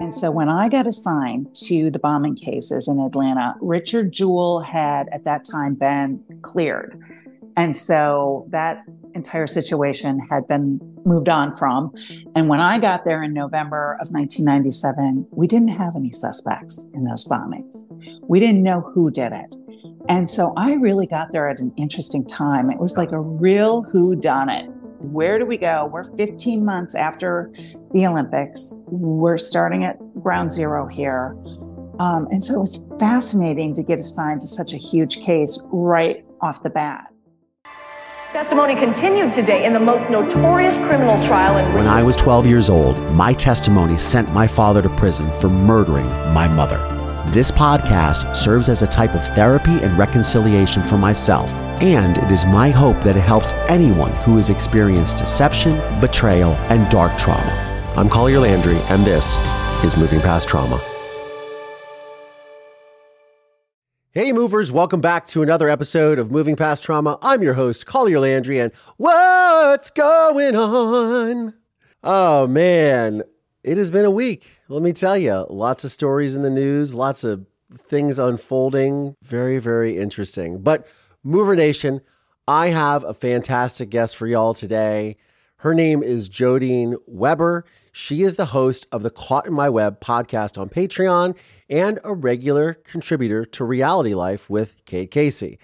And so when I got assigned to the bombing cases in Atlanta, Richard Jewell had at that time been cleared. And so that entire situation had been moved on from. And when I got there in November of 1997, we didn't have any suspects in those bombings. We didn't know who did it. And so I really got there at an interesting time. It was like a real who done it. Where do we go? We're 15 months after the Olympics. We're starting at ground zero here. Um, and so it was fascinating to get assigned to such a huge case right off the bat. Testimony continued today in the most notorious criminal trial in When I was 12 years old, my testimony sent my father to prison for murdering my mother. This podcast serves as a type of therapy and reconciliation for myself, and it is my hope that it helps anyone who has experienced deception, betrayal, and dark trauma. I'm Collier Landry, and this is Moving Past Trauma. Hey, movers, welcome back to another episode of Moving Past Trauma. I'm your host, Collier Landry, and what's going on? Oh, man, it has been a week. Let me tell you, lots of stories in the news, lots of things unfolding. Very, very interesting. But, Mover Nation, I have a fantastic guest for y'all today. Her name is Jodene Weber. She is the host of the Caught in My Web podcast on Patreon and a regular contributor to Reality Life with Kate Casey.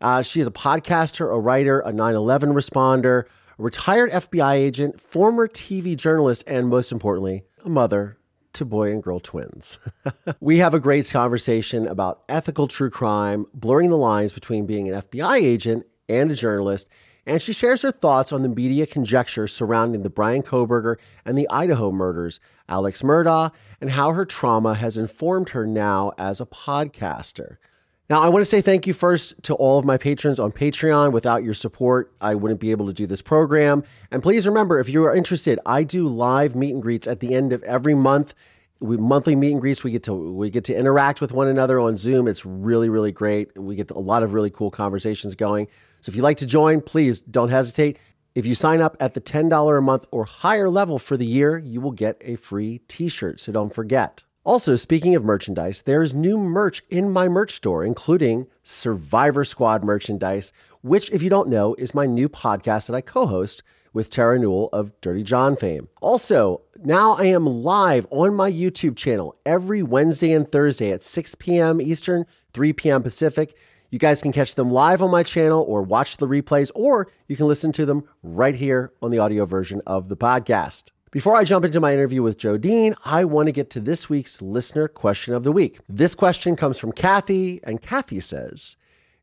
Uh, she is a podcaster, a writer, a 9 11 responder, a retired FBI agent, former TV journalist, and most importantly, a mother to boy and girl twins. we have a great conversation about ethical true crime, blurring the lines between being an FBI agent and a journalist, and she shares her thoughts on the media conjecture surrounding the Bryan Kohberger and the Idaho murders, Alex Murdaugh, and how her trauma has informed her now as a podcaster. Now, I want to say thank you first to all of my patrons on Patreon. Without your support, I wouldn't be able to do this program. And please remember, if you are interested, I do live meet and greets at the end of every month. We monthly meet and greets. We get to we get to interact with one another on Zoom. It's really really great. We get a lot of really cool conversations going. So if you'd like to join, please don't hesitate. If you sign up at the $10 a month or higher level for the year, you will get a free t shirt. So don't forget. Also, speaking of merchandise, there's new merch in my merch store, including Survivor Squad merchandise, which, if you don't know, is my new podcast that I co host with Terra Newell of Dirty John fame. Also, now I am live on my YouTube channel every Wednesday and Thursday at 6 p.m. Eastern, 3 p.m. Pacific. You guys can catch them live on my channel or watch the replays, or you can listen to them right here on the audio version of the podcast. Before I jump into my interview with Jodene, I want to get to this week's listener question of the week. This question comes from Kathy, and Kathy says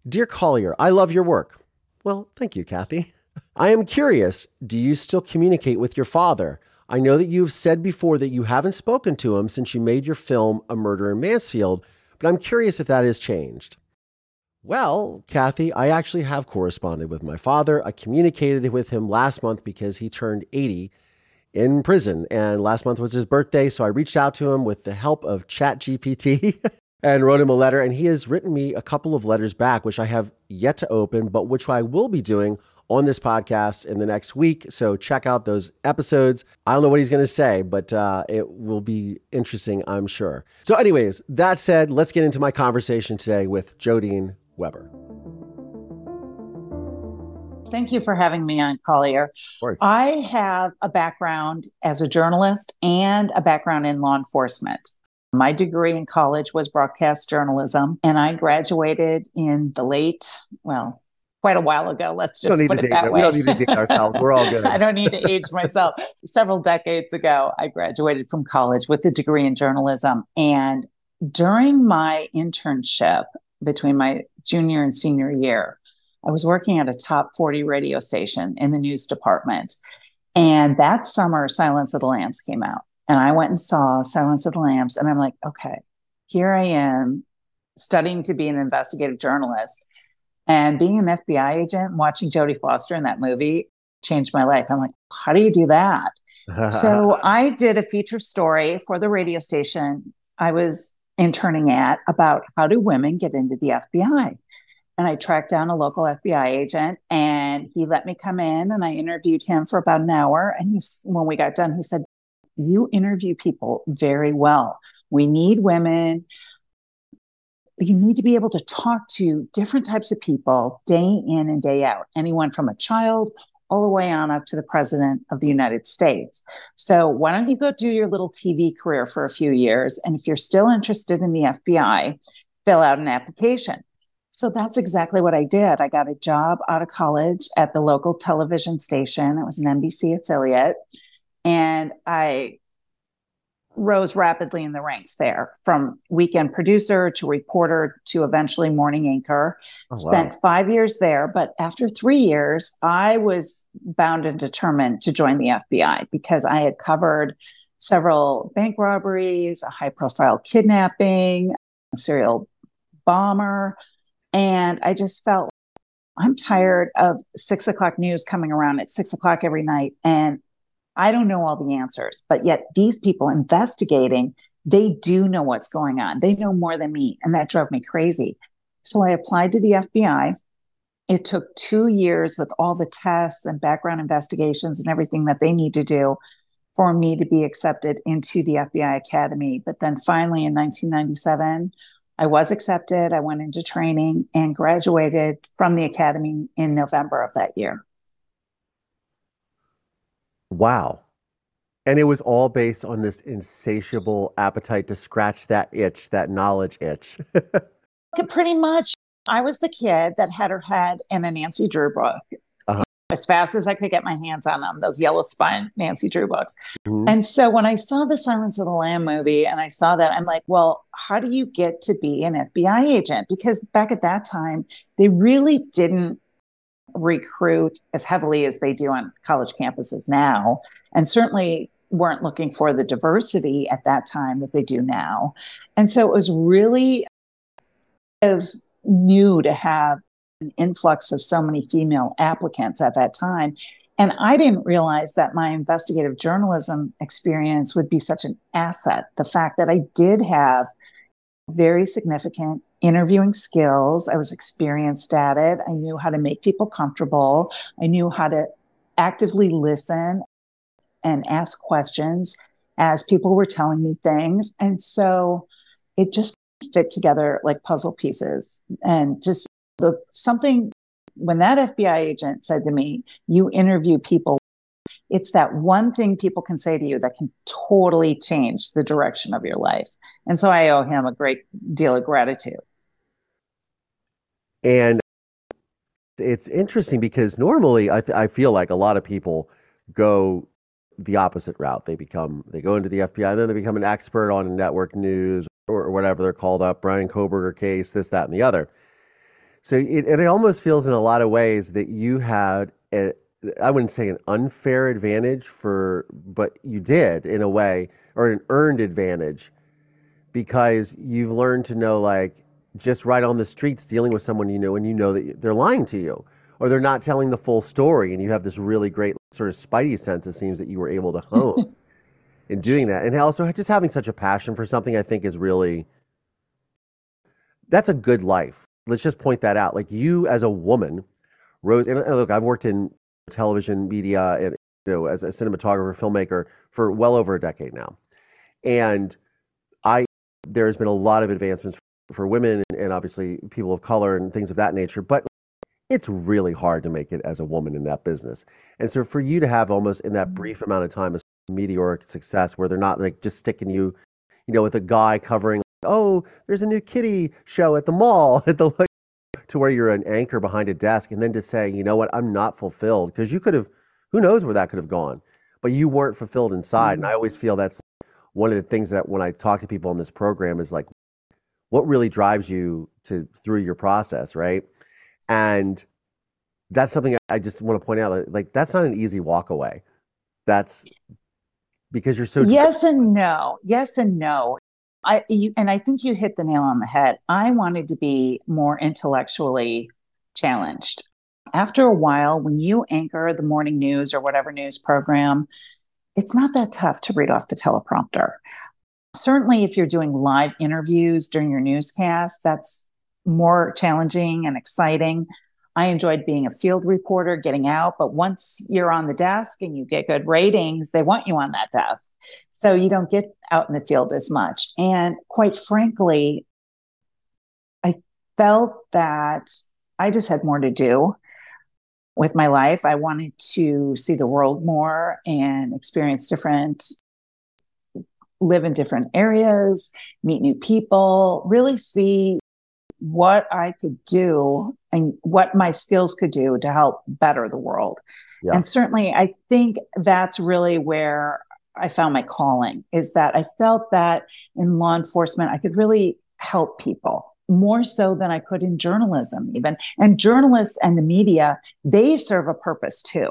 Dear Collier, I love your work. Well, thank you, Kathy. I am curious do you still communicate with your father? I know that you've said before that you haven't spoken to him since you made your film A Murder in Mansfield, but I'm curious if that has changed. Well, Kathy, I actually have corresponded with my father. I communicated with him last month because he turned 80 in prison, and last month was his birthday. So I reached out to him with the help of ChatGPT and wrote him a letter. And he has written me a couple of letters back, which I have yet to open, but which I will be doing on this podcast in the next week. So check out those episodes. I don't know what he's going to say, but uh, it will be interesting, I'm sure. So, anyways, that said, let's get into my conversation today with Jodene Weber. Thank you for having me on Collier. I have a background as a journalist and a background in law enforcement. My degree in college was broadcast journalism, and I graduated in the late, well, quite a while ago. Let's just put it that way. We don't need to date ourselves. We're all good. I don't need to age myself. Several decades ago, I graduated from college with a degree in journalism. And during my internship between my junior and senior year, I was working at a top 40 radio station in the news department. And that summer, Silence of the Lambs came out. And I went and saw Silence of the Lambs. And I'm like, okay, here I am studying to be an investigative journalist. And being an FBI agent, watching Jodie Foster in that movie changed my life. I'm like, how do you do that? so I did a feature story for the radio station I was interning at about how do women get into the FBI and I tracked down a local FBI agent and he let me come in and I interviewed him for about an hour. And when we got done, he said, you interview people very well. We need women. You need to be able to talk to different types of people day in and day out, anyone from a child all the way on up to the president of the United States. So, why don't you go do your little TV career for a few years? And if you're still interested in the FBI, fill out an application. So that's exactly what I did. I got a job out of college at the local television station. It was an NBC affiliate. And I rose rapidly in the ranks there from weekend producer to reporter to eventually morning anchor. Oh, wow. Spent five years there. But after three years, I was bound and determined to join the FBI because I had covered several bank robberies, a high profile kidnapping, a serial bomber. And I just felt I'm tired of six o'clock news coming around at six o'clock every night. And I don't know all the answers, but yet these people investigating, they do know what's going on. They know more than me. And that drove me crazy. So I applied to the FBI. It took two years with all the tests and background investigations and everything that they need to do for me to be accepted into the FBI Academy. But then finally in 1997, I was accepted. I went into training and graduated from the academy in November of that year. Wow. And it was all based on this insatiable appetite to scratch that itch, that knowledge itch. Pretty much. I was the kid that had her head in a Nancy Drew book. As fast as I could get my hands on them, those yellow spine Nancy Drew books. Mm-hmm. And so when I saw the Silence of the Lamb movie and I saw that, I'm like, well, how do you get to be an FBI agent? Because back at that time, they really didn't recruit as heavily as they do on college campuses now, and certainly weren't looking for the diversity at that time that they do now. And so it was really of new to have an influx of so many female applicants at that time. And I didn't realize that my investigative journalism experience would be such an asset. The fact that I did have very significant interviewing skills. I was experienced at it. I knew how to make people comfortable. I knew how to actively listen and ask questions as people were telling me things. And so it just fit together like puzzle pieces. And just something when that FBI agent said to me, You interview people it's that one thing people can say to you that can totally change the direction of your life. And so I owe him a great deal of gratitude. And it's interesting because normally I, I feel like a lot of people go the opposite route. They become they go into the FBI and then they become an expert on network news or, whatever they're called up, Bryan Kohberger case, this, that, and the other. So it, it almost feels in a lot of ways that you had a, I wouldn't say an unfair advantage for, but you did in a way, or an earned advantage because you've learned to know, like, just right on the streets dealing with someone you know and you know that they're lying to you or they're not telling the full story and you have this really great sort of spidey sense it seems that you were able to hone in doing that. And also just having such a passion for something i think is really that's a good life let's just point that out. Like you as a woman rose and look i've worked in television media and you know as a cinematographer filmmaker for well over a decade now. And i there's been a lot of advancements for women and obviously people of color and things of that nature but it's really hard to make it as a woman in that business. And so for you to have almost in that mm-hmm. brief amount of time a meteoric success where they're not like just sticking you you know with a guy covering oh there's a new kitty show at the mall at the to where you're an anchor behind a desk and then to say, you know what, I'm not fulfilled because you could have, who knows where that could have gone, but you weren't fulfilled inside. Mm-hmm. And I mm-hmm. always feel that's one of the things that when I talk to people in this program is like, what really drives you to through your process, right? And that's something I just want to point out. Like that's not an easy walk away. That's because you're so yes and no, yes and no. I you, and I think you hit the nail on the head. I wanted to be more intellectually challenged. After a while, when you anchor the morning news or whatever news program, it's not that tough to read off the teleprompter. Certainly, if you're doing live interviews during your newscast, that's more challenging and exciting. I enjoyed being a field reporter, getting out, but once you're on the desk and you get good ratings, they want you on that desk. So you don't get out in the field as much. And quite frankly, I felt that I just had more to do with my life. I wanted to see the world more and experience different, live in different areas, meet new people, really see what I could do and what my skills could do to help better the world. Yeah. And certainly, I think that's really where I found my calling is that I felt that in law enforcement, I could really help people more so than I could in journalism, even. And journalists and the media, they serve a purpose too.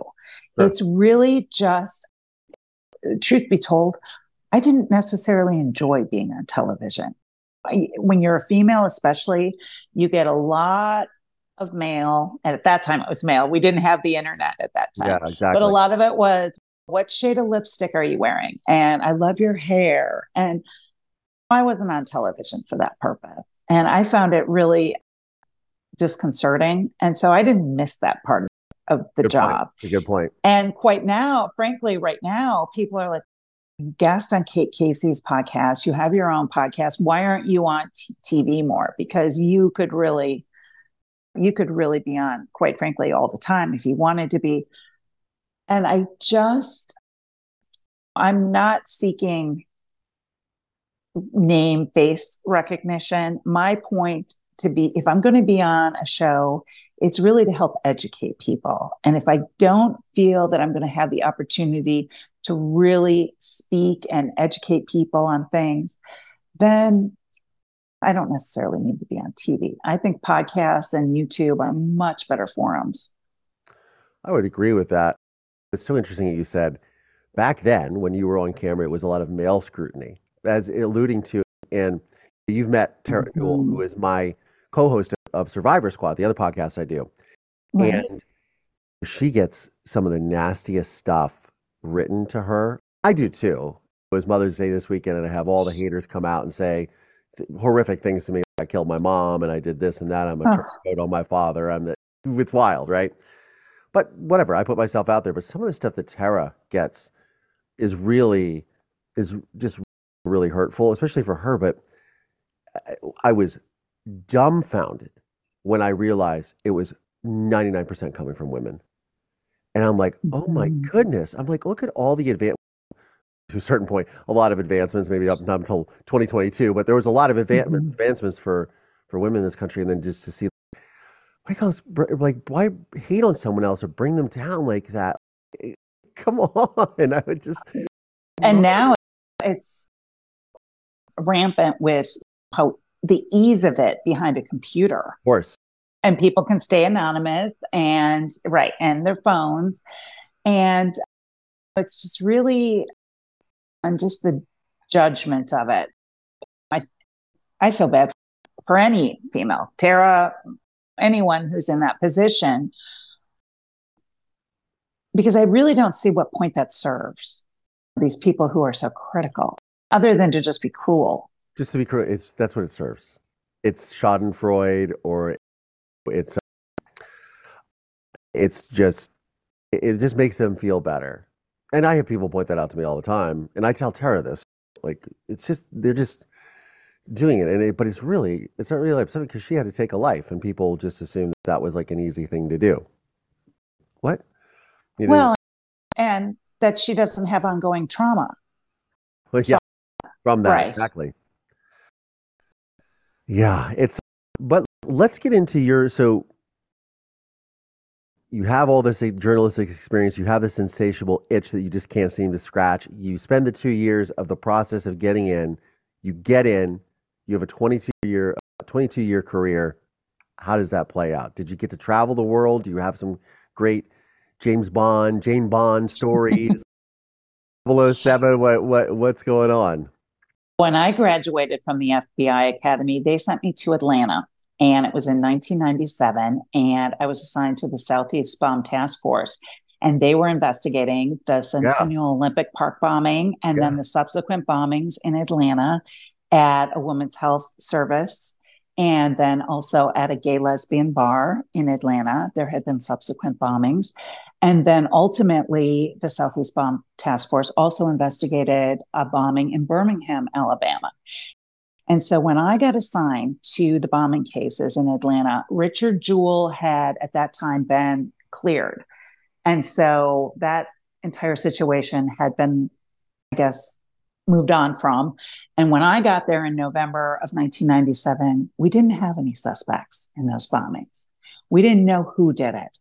Sure. It's really just, truth be told, I didn't necessarily enjoy being on television. When you're a female, especially, you get a lot of mail. And at that time, it was mail. We didn't have the internet at that time. Yeah, exactly. But a lot of it was, what shade of lipstick are you wearing? And I love your hair. And I wasn't on television for that purpose. And I found it really disconcerting. And so I didn't miss that part of the good job. Point. good point. And quite now, frankly, right now, people are like, guest on Kate Casey's podcast. You have your own podcast. Why aren't you on t- TV more? Because you could really, you could really be on, quite frankly, all the time if you wanted to be. And I just, I'm not seeking name face recognition. My point to be, if I'm going to be on a show, it's really to help educate people. And if I don't feel that I'm going to have the opportunity to really speak and educate people on things, then I don't necessarily need to be on TV. I think podcasts and YouTube are much better forums. I would agree with that. It's so interesting that you said back then when you were on camera, it was a lot of male scrutiny as alluding to, and you've met Terra mm-hmm. Newell, who is my co-host of Survivor Squad, the other podcast I do, right. and she gets some of the nastiest stuff written to her. I do too. It was Mother's Day this weekend, and I have all the haters come out and say th- horrific things to me. I killed my mom, and I did this and that. I'm a oh. on my father. I'm the. It's wild, right? But whatever. I put myself out there. But some of the stuff that Terra gets is really is just really hurtful, especially for her. But I was dumbfounded when I realized it was 99% coming from women. And I'm like, oh my mm-hmm. goodness. I'm like, look at all the advance to a certain point, a lot of advancements, maybe up until 2022, but there was a lot of adva- mm-hmm. advancements for, for women in this country. And then just to see, why call like, why hate on someone else or bring them down like that? Eh, come on. I would just. And now it's rampant with how the ease of it behind a computer. Of course. And people can stay anonymous and right and their phones. And it's just really and just the judgment of it. I I feel bad for any female, Terra, anyone who's in that position. Because I really don't see what point that serves these people who are so critical other than to just be cruel. Just to be cruel, it's that's what it serves. It's Schadenfreude, or it's it's just it just makes them feel better. And I have people point that out to me all the time, and I tell Terra this. Like it's just they're just doing it, and it, but it's really it's not really upsetting because she had to take a life, and people just assume that that was like an easy thing to do. What? You know? Well, and that she doesn't have ongoing trauma. Well, yeah, from that right. exactly. Yeah, it's but let's get into your so you have all this journalistic experience, you have this insatiable itch that you just can't seem to scratch. You spend the 2 years of the process of getting in, you get in, you have a 22 year 22 year career. How does that play out? Did you get to travel the world? Do you have some great James Bond, Jane Bond stories? 007 what what what's going on? When I graduated from the FBI Academy, they sent me to Atlanta and it was in 1997 and I was assigned to the Southeast Bomb Task Force and they were investigating the Centennial yeah. Olympic Park bombing and yeah. then the subsequent bombings in Atlanta at a women's health service and then also at a gay lesbian bar in Atlanta. There had been subsequent bombings. And then ultimately, the Southeast Bomb Task Force also investigated a bombing in Birmingham, Alabama. And so when I got assigned to the bombing cases in Atlanta, Richard Jewell had at that time been cleared. And so that entire situation had been, I guess, moved on from. And when I got there in November of 1997, we didn't have any suspects in those bombings. We didn't know who did it.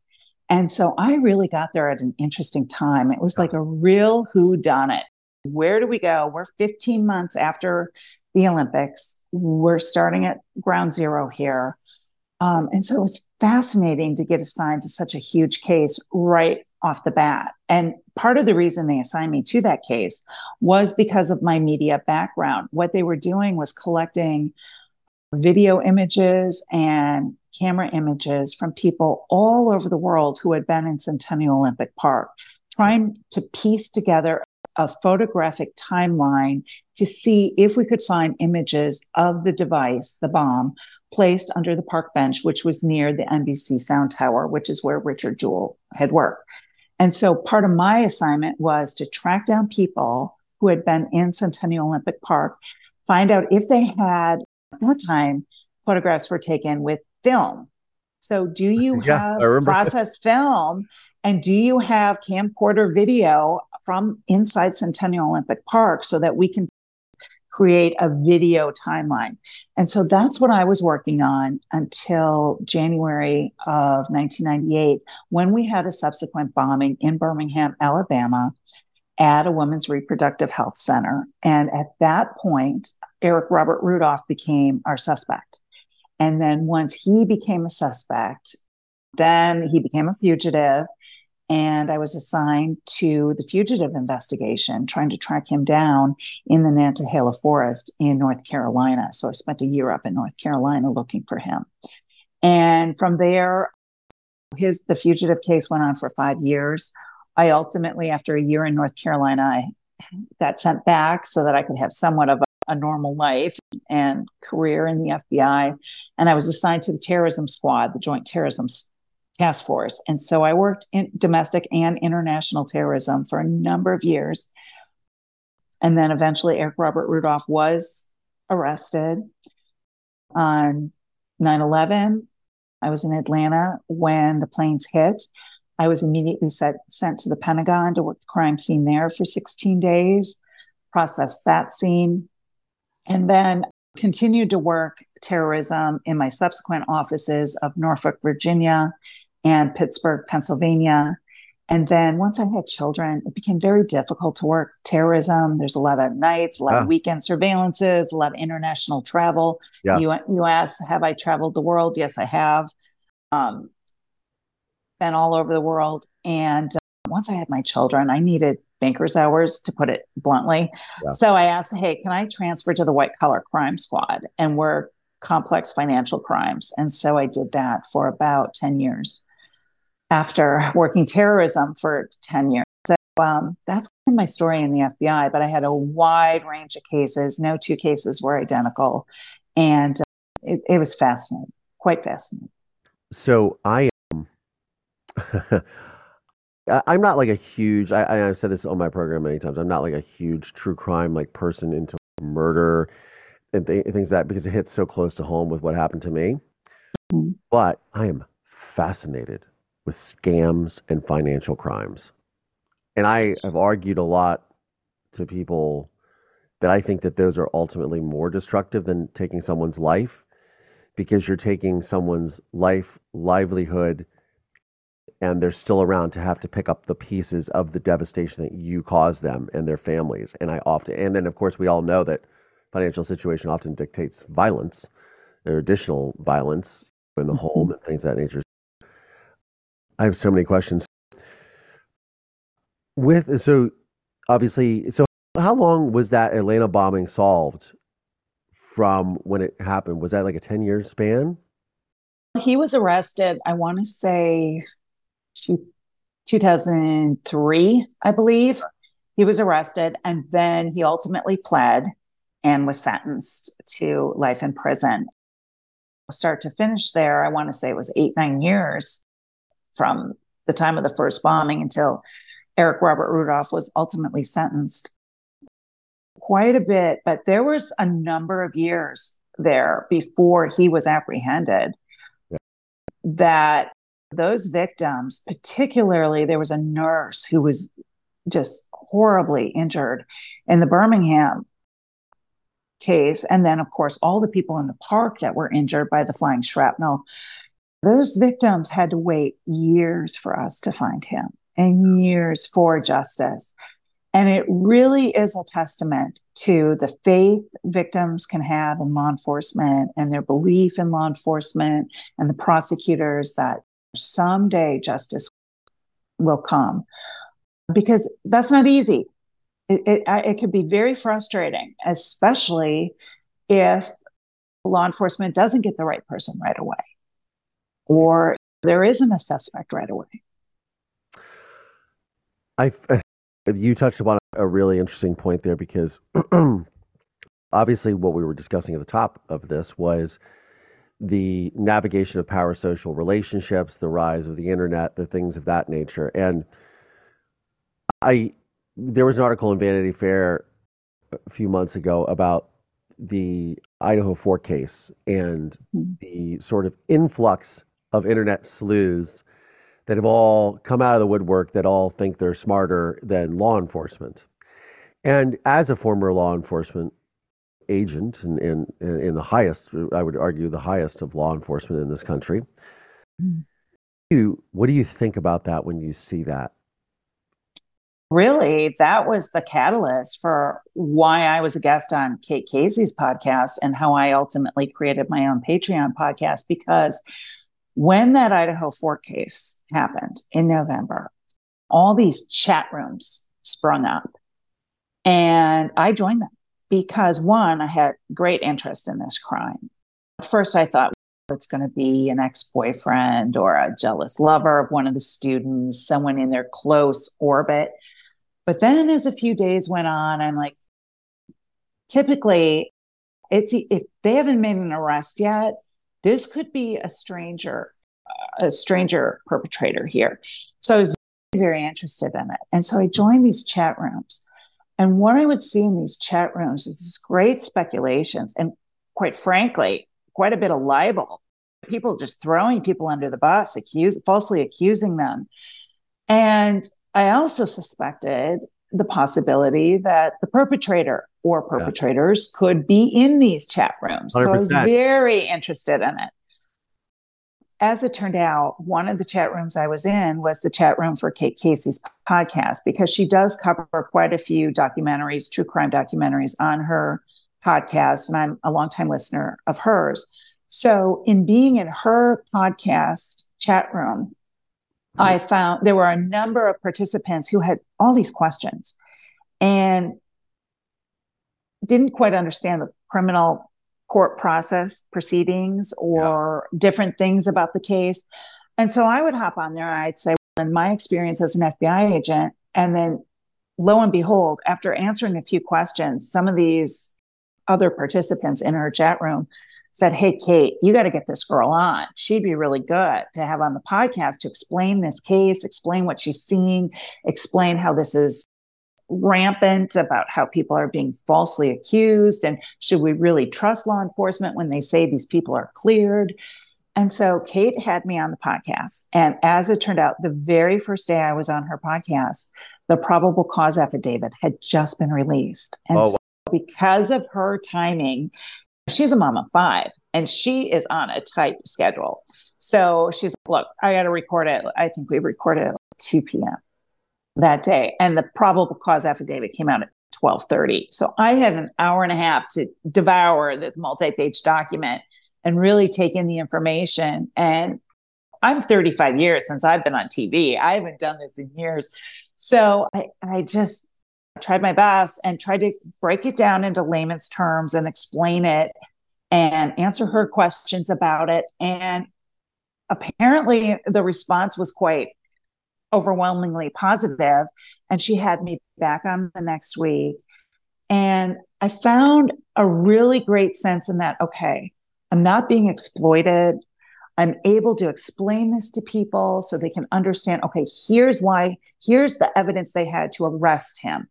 And so I really got there at an interesting time. It was like a real who done it. Where do we go? We're 15 months after the Olympics. We're starting at ground zero here. Um, and so it was fascinating to get assigned to such a huge case right off the bat. And part of the reason they assigned me to that case was because of my media background. What they were doing was collecting video images and camera images from people all over the world who had been in Centennial Olympic Park, trying to piece together a photographic timeline to see if we could find images of the device, the bomb, placed under the park bench, which was near the NBC Sound Tower, which is where Richard Jewell had worked. And so part of my assignment was to track down people who had been in Centennial Olympic Park, find out if they had, at that time, photographs were taken with film. So, do you yeah, have processed film and do you have camcorder video from inside Centennial Olympic Park so that we can create a video timeline? And so that's what I was working on until January of 1998 when we had a subsequent bombing in Birmingham, Alabama at a women's reproductive health center. And at that point, Eric Robert Rudolph became our suspect. And then once he became a suspect, then he became a fugitive. And I was assigned to the fugitive investigation, trying to track him down in the Nantahala Forest in North Carolina. So I spent a year up in North Carolina looking for him. And from there, his the fugitive case went on for five years. I ultimately, after a year in North Carolina, I got sent back so that I could have somewhat of a a normal life and career in the FBI. And I was assigned to the terrorism squad, the Joint Terrorism Task Force. And so I worked in domestic and international terrorism for a number of years. And then eventually, Eric Robert Rudolph was arrested on 9 11. I was in Atlanta when the planes hit. I was immediately set, sent to the Pentagon to work the crime scene there for 16 days, process that scene, and then continued to work terrorism in my subsequent offices of Norfolk, Virginia and Pittsburgh, Pennsylvania. And then once I had children, it became very difficult to work terrorism. There's a lot of nights, a lot of weekend surveillances, a lot of international travel. Yeah. You, you asked, have I traveled the world? Yes, I have. Um, been all over the world. And uh, once I had my children, I needed banker's hours, to put it bluntly. Yeah. So I asked, hey, can I transfer to the white collar crime squad and work complex financial crimes? And so I did that for about 10 years after working terrorism for 10 years. So um, that's kind of my story in the FBI, but I had a wide range of cases. No two cases were identical. And uh, it, it was fascinating, quite fascinating. So I am. I'm not like a huge. I, I've said this on my program many times. I'm not like a huge true crime like person into murder and th- things like that because it hits so close to home with what happened to me. Mm-hmm. But I am fascinated with scams and financial crimes, and I have argued a lot to people that I think that those are ultimately more destructive than taking someone's life because you're taking someone's life, livelihood, and they're still around to have to pick up the pieces of the devastation that you caused them and their families. And I often, and then of course, we all know that financial situation often dictates violence or additional violence in the home mm-hmm. and things of that nature. I have so many questions. With so obviously, so how long was that Atlanta bombing solved from when it happened? Was that like a 10 year span? He was arrested, I want to say 2003, I believe. He was arrested and then he ultimately pled and was sentenced to life in prison. Start to finish there, I want to say it was eight, nine years from the time of the first bombing until Eric Robert Rudolph was ultimately sentenced. Quite a bit, but there was a number of years there before he was apprehended yeah. that those victims, particularly there was a nurse who was just horribly injured in the Birmingham case. And then, of course, all the people in the park that were injured by the flying shrapnel. Those victims had to wait years for us to find him and years for justice. And it really is a testament to the faith victims can have in law enforcement and their belief in law enforcement and the prosecutors that someday justice will come. Because that's not easy. It, it, it could be very frustrating, especially if law enforcement doesn't get the right person right away or there isn't a suspect right away. I, you touched upon a really interesting point there because obviously what we were discussing at the top of this was the navigation of power social relationships, the rise of the internet, the things of that nature. And I there was an article in Vanity Fair a few months ago about the Idaho 4 case and mm-hmm. the sort of influx of internet sleuths that have all come out of the woodwork that all think they're smarter than law enforcement. And as a former law enforcement agent and in, in, in, the highest, I would argue, the highest of law enforcement in this country, mm. you, what do you think about that when you see that? Really, that was the catalyst for why I was a guest on Kate Casey's podcast and how I ultimately created my own Patreon podcast because when that Idaho 4 case happened in November, all these chat rooms sprung up. And I joined them because one, I had great interest in this crime. At First, I thought it's going to be an ex boyfriend or a jealous lover of one of the students, someone in their close orbit. But then, as a few days went on, I'm like, typically, it's if they haven't made an arrest yet, this could be a stranger, a stranger perpetrator here. So I was very interested in it. And so I joined these chat rooms. And what I would see in these chat rooms is this great speculations and quite frankly, quite a bit of libel. People just throwing people under the bus, accuse, falsely accusing them. And I also suspected the possibility that the perpetrator or perpetrators yeah. could be in these chat rooms. 100%. So I was very interested in it. As it turned out, one of the chat rooms I was in was the chat room for Kate Casey's podcast because she does cover quite a few documentaries, true crime documentaries on her podcast. And I'm a longtime listener of hers. So, in being in her podcast chat room, I mm-hmm. found there were a number of participants who had all these questions and didn't quite understand the criminal court process proceedings or yeah. different things about the case. And so I would hop on there I'd say, well, in my experience as an FBI agent, and then lo and behold, after answering a few questions, some of these other participants in her chat room said, Hey, Kate, you got to get this girl on. She'd be really good to have on the podcast to explain this case, explain what she's seeing, explain how this is rampant about how people are being falsely accused. And should we really trust law enforcement when they say these people are cleared? And so Kate had me on the podcast. And as it turned out, the very first day I was on her podcast, the probable cause affidavit had just been released. And oh, wow. so because of her timing, she's a mom of five and she is on a tight schedule. So she's like, look, I got to record it. I think we recorded at 2 p.m. that day. And the probable cause affidavit came out at 1230. So I had an hour and a half to devour this multi-page document and really take in the information. And I'm 35 years since I've been on TV. I haven't done this in years. So I, I just tried my best and tried to break it down into layman's terms and explain it and answer her questions about it. And apparently, the response was quite overwhelmingly positive, And she had me back on the next week. And I found a really great sense in that okay, I'm not being exploited. I'm able to explain this to people so they can understand okay, here's why, here's the evidence they had to arrest him.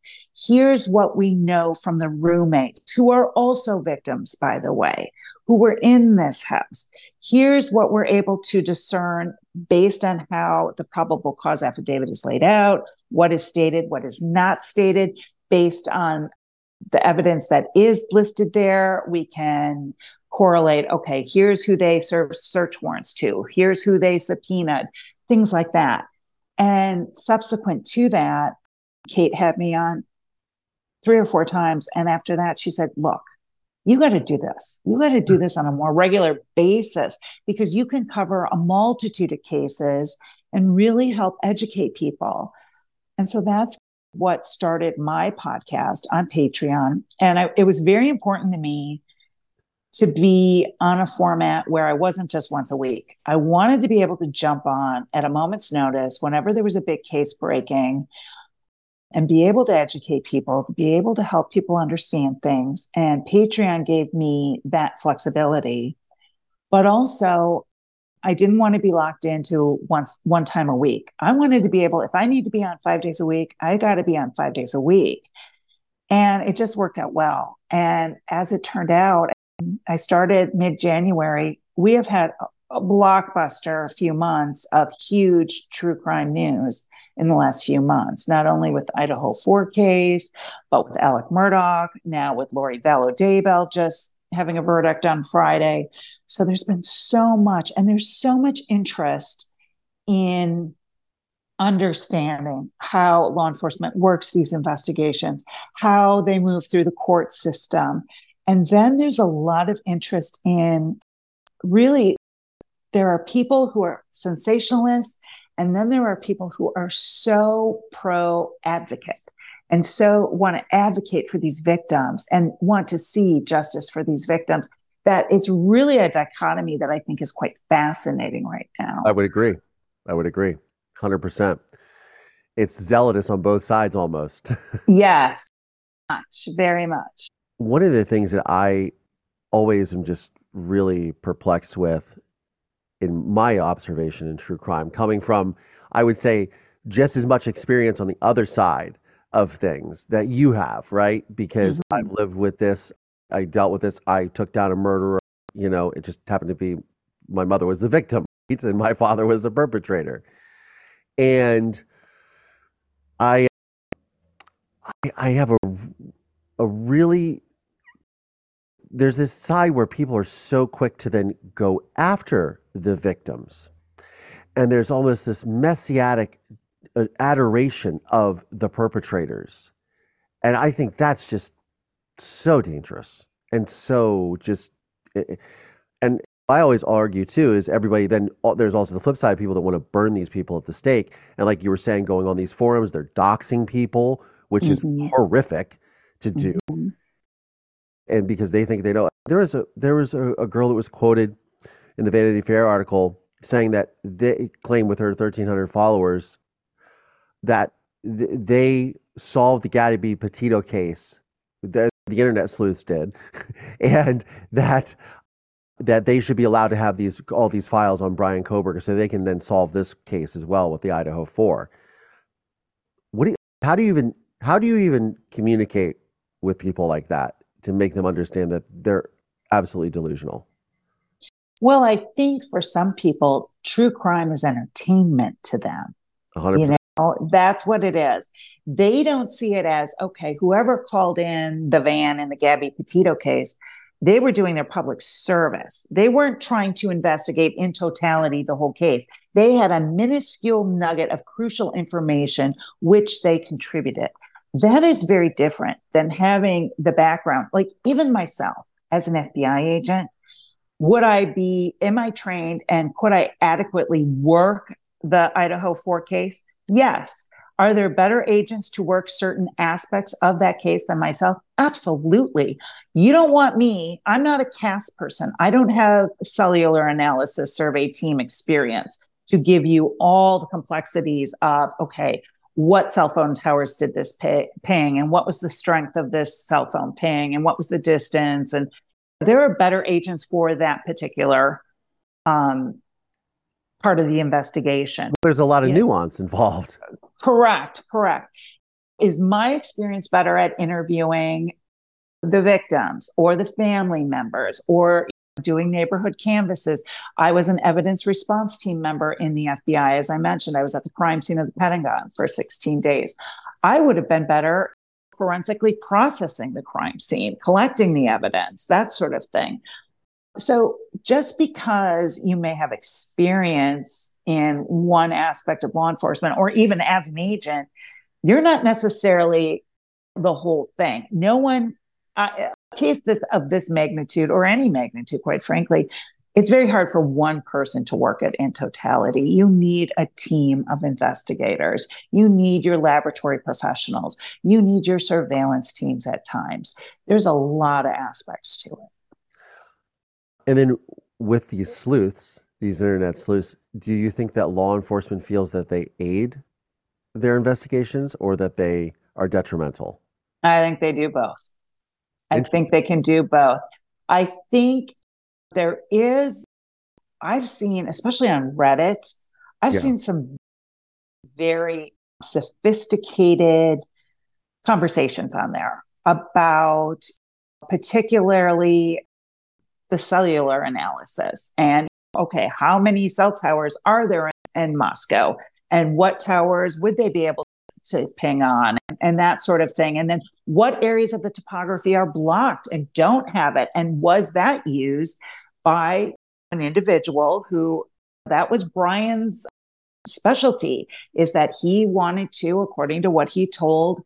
Here's what we know from the roommates, who are also victims, by the way, who were in this house. Here's what we're able to discern based on how the probable cause affidavit is laid out, what is stated, what is not stated, based on the evidence that is listed there. We can correlate okay here's who they serve search warrants to here's who they subpoenaed things like that and subsequent to that kate had me on three or four times and after that she said look you got to do this. You got to do hmm. this on a more regular basis because you can cover a multitude of cases and really help educate people. And so that's what started my podcast on patreon. And I, it was very important to me to be on a format where I wasn't just once a week. I wanted to be able to jump on at a moment's notice whenever there was a big case breaking and be able to educate people, to be able to help people understand things. And Patreon gave me that flexibility. But also, I didn't want to be locked into once one time a week. I wanted to be able, if I need to be on five days a week, I got to be on five days a week. And it just worked out well. And as it turned out, I started mid January. We have had a blockbuster a few months of huge true crime news in the last few months, not only with Idaho 4 case, but with Alec Murdaugh, now with Lori Vallow Daybell just having a verdict on Friday. So there's been so much, and there's so much interest in understanding how law enforcement works these investigations, how they move through the court system, and then there's a lot of interest in really, there are people who are sensationalists, and then there are people who are so pro advocate and so want to advocate for these victims and want to see justice for these victims that it's really a dichotomy that I think is quite fascinating right now. I would agree. I would agree. 100%. It's zealotous on both sides almost. yes, much, very much one of the things that I always am just really perplexed with in my observation in true crime, coming from, I would say, just as much experience on the other side of things that you have, right? Because mm-hmm. I've lived with this, I dealt with this, I took down a murderer, you know, it just happened to be my mother was the victim, right? and my father was the perpetrator. And I I have a a really there's this side where people are so quick to then go after the victims. And there's almost this messianic uh, adoration of the perpetrators. And I think that's just so dangerous and so just. And I always argue too is everybody then there's also the flip side of people that want to burn these people at the stake. And like you were saying, going on these forums, they're doxing people, which mm-hmm. is horrific to do. Mm-hmm and because they think they know. There was a there was a, a girl that was quoted in the Vanity Fair article saying that they claim with her 1,300 followers that th- they solved the Gabby Petito case. The, the internet sleuths did, and that that they should be allowed to have these all these files on Bryan Kohberger so they can then solve this case as well with the Idaho Four. What do you, how do you even how do you even communicate with people like that? To make them understand that they're absolutely delusional? Well, I think for some people, true crime is entertainment to them. 100%. You know, that's what it is. They don't see it as, okay, whoever called in the van in the Gabby Petito case, they were doing their public service. They weren't trying to investigate in totality the whole case. They had a minuscule nugget of crucial information which they contributed that is very different than having the background. Like even myself as an FBI agent, would I be, am I trained and could I adequately work the Idaho 4 case? Yes. Are there better agents to work certain aspects of that case than myself? Absolutely. You don't want me. I'm not a CAS person. I don't have cellular analysis survey team experience to give you all the complexities of, okay, what cell phone towers did this pay, ping and what was the strength of this cell phone ping and what was the distance and there are better agents for that particular um, part of the investigation. There's a lot of yeah. nuance involved. Correct, correct. Is my experience better at interviewing the victims or the family members or doing neighborhood canvases? I was an evidence response team member in the FBI. As I mentioned, I was at the crime scene of the Pentagon for 16 days. I would have been better forensically processing the crime scene, collecting the evidence, that sort of thing. So, just because you may have experience in one aspect of law enforcement or even as an agent, you're not necessarily the whole thing. No one, uh, a case of this magnitude or any magnitude, quite frankly, it's very hard for one person to work it in totality. You need a team of investigators. You need your laboratory professionals. You need your surveillance teams at times. There's a lot of aspects to it. And then with these sleuths, these internet sleuths, do you think that law enforcement feels that they aid their investigations or that they are detrimental? I think they do both. I think they can do both. I think there is, I've seen, especially on Reddit, I've yeah. seen some very sophisticated conversations on there about particularly the cellular analysis and okay, how many cell towers are there in, in Moscow? And what towers would they be able to ping on and, that sort of thing? And then what areas of the topography are blocked and don't have it? And was that used by an individual who that was Bryan's specialty is that he wanted to, according to what he told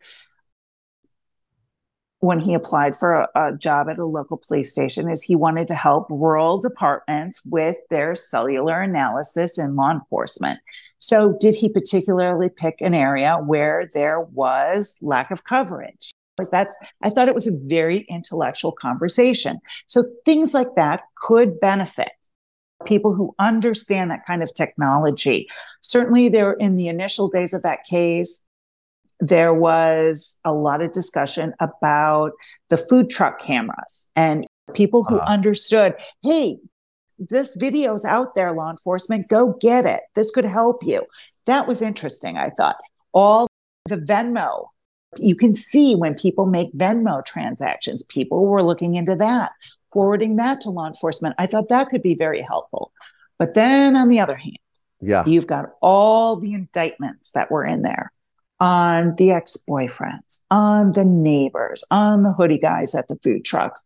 when he applied for a, a, job at a local police station is he wanted to help rural departments with their cellular analysis and law enforcement. So did he particularly pick an area where there was lack of coverage? that's i thought it was a very intellectual conversation so things like that could benefit people who understand that kind of technology certainly there in the initial days of that case there was a lot of discussion about the food truck cameras and people who uh-huh. understood hey this video's out there law enforcement go get it this could help you that was interesting i thought all the venmo you can see when people make Venmo transactions, people were looking into that, forwarding that to law enforcement. I thought that could be very helpful. But then on the other hand, yeah, you've got all the indictments that were in there on the ex-boyfriends, on the neighbors, on the hoodie guys at the food trucks.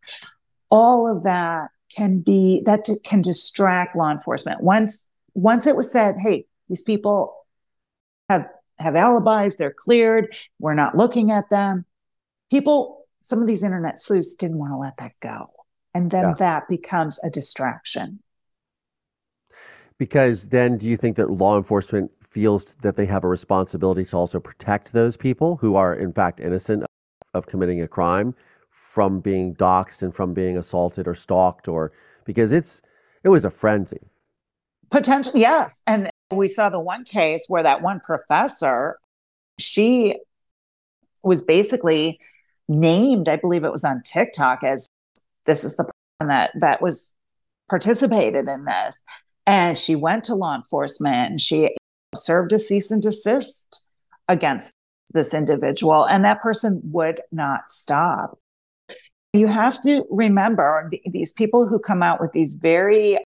All of that can be that can distract law enforcement. Once once it was said, hey, these people have have alibis, they're cleared, we're not looking at them. People, some of these internet sleuths didn't want to let that go. And then yeah. that becomes a distraction. Because then do you think that law enforcement feels that they have a responsibility to also protect those people who are in fact innocent of committing a crime from being doxxed and from being assaulted or stalked or because it's it was a frenzy. potential yes. And we saw the one case where that one professor, she was basically named, I believe it was on TikTok, as this is the person that that was participated in this. And she went to law enforcement and she served a cease and desist against this individual, and that person would not stop. You have to remember these people who come out with these very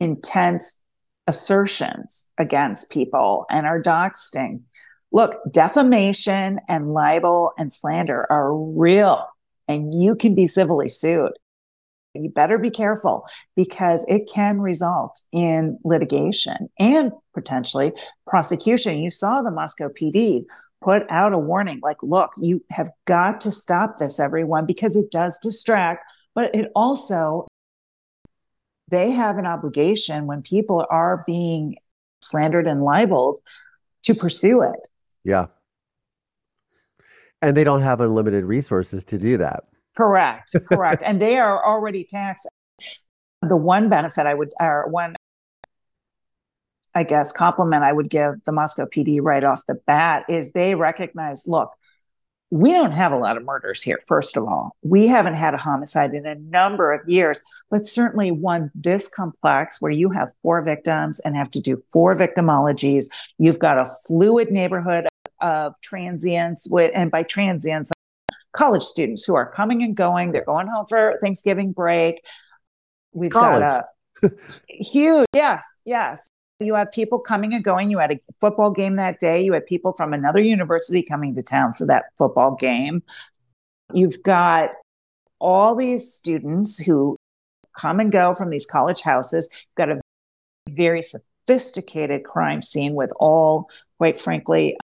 intense assertions against people and are doxing. Look, defamation and libel and slander are real and you can be civilly sued. You better be careful because it can result in litigation and potentially prosecution. You saw the Moscow PD put out a warning like, look, you have got to stop this, everyone, because it does distract, but it also they have an obligation when people are being slandered and libeled to pursue it. Yeah. And they don't have unlimited resources to do that. Correct. Correct. and they are already taxed. The one benefit I would, or one, I guess, compliment I would give the Moscow PD right off the bat is they recognize look, we don't have a lot of murders here, first of all. We haven't had a homicide in a number of years, but certainly one this complex where you have four victims and have to do four victimologies. You've got a fluid neighborhood of transients, with, and by transients, college students who are coming and going. They're going home for Thanksgiving break. We've college. got a huge, yes, yes. You have people coming and going. You had a football game that day. You had people from another university coming to town for that football game. You've got all these students who come and go from these college houses. You've got a very sophisticated crime scene with all, quite frankly,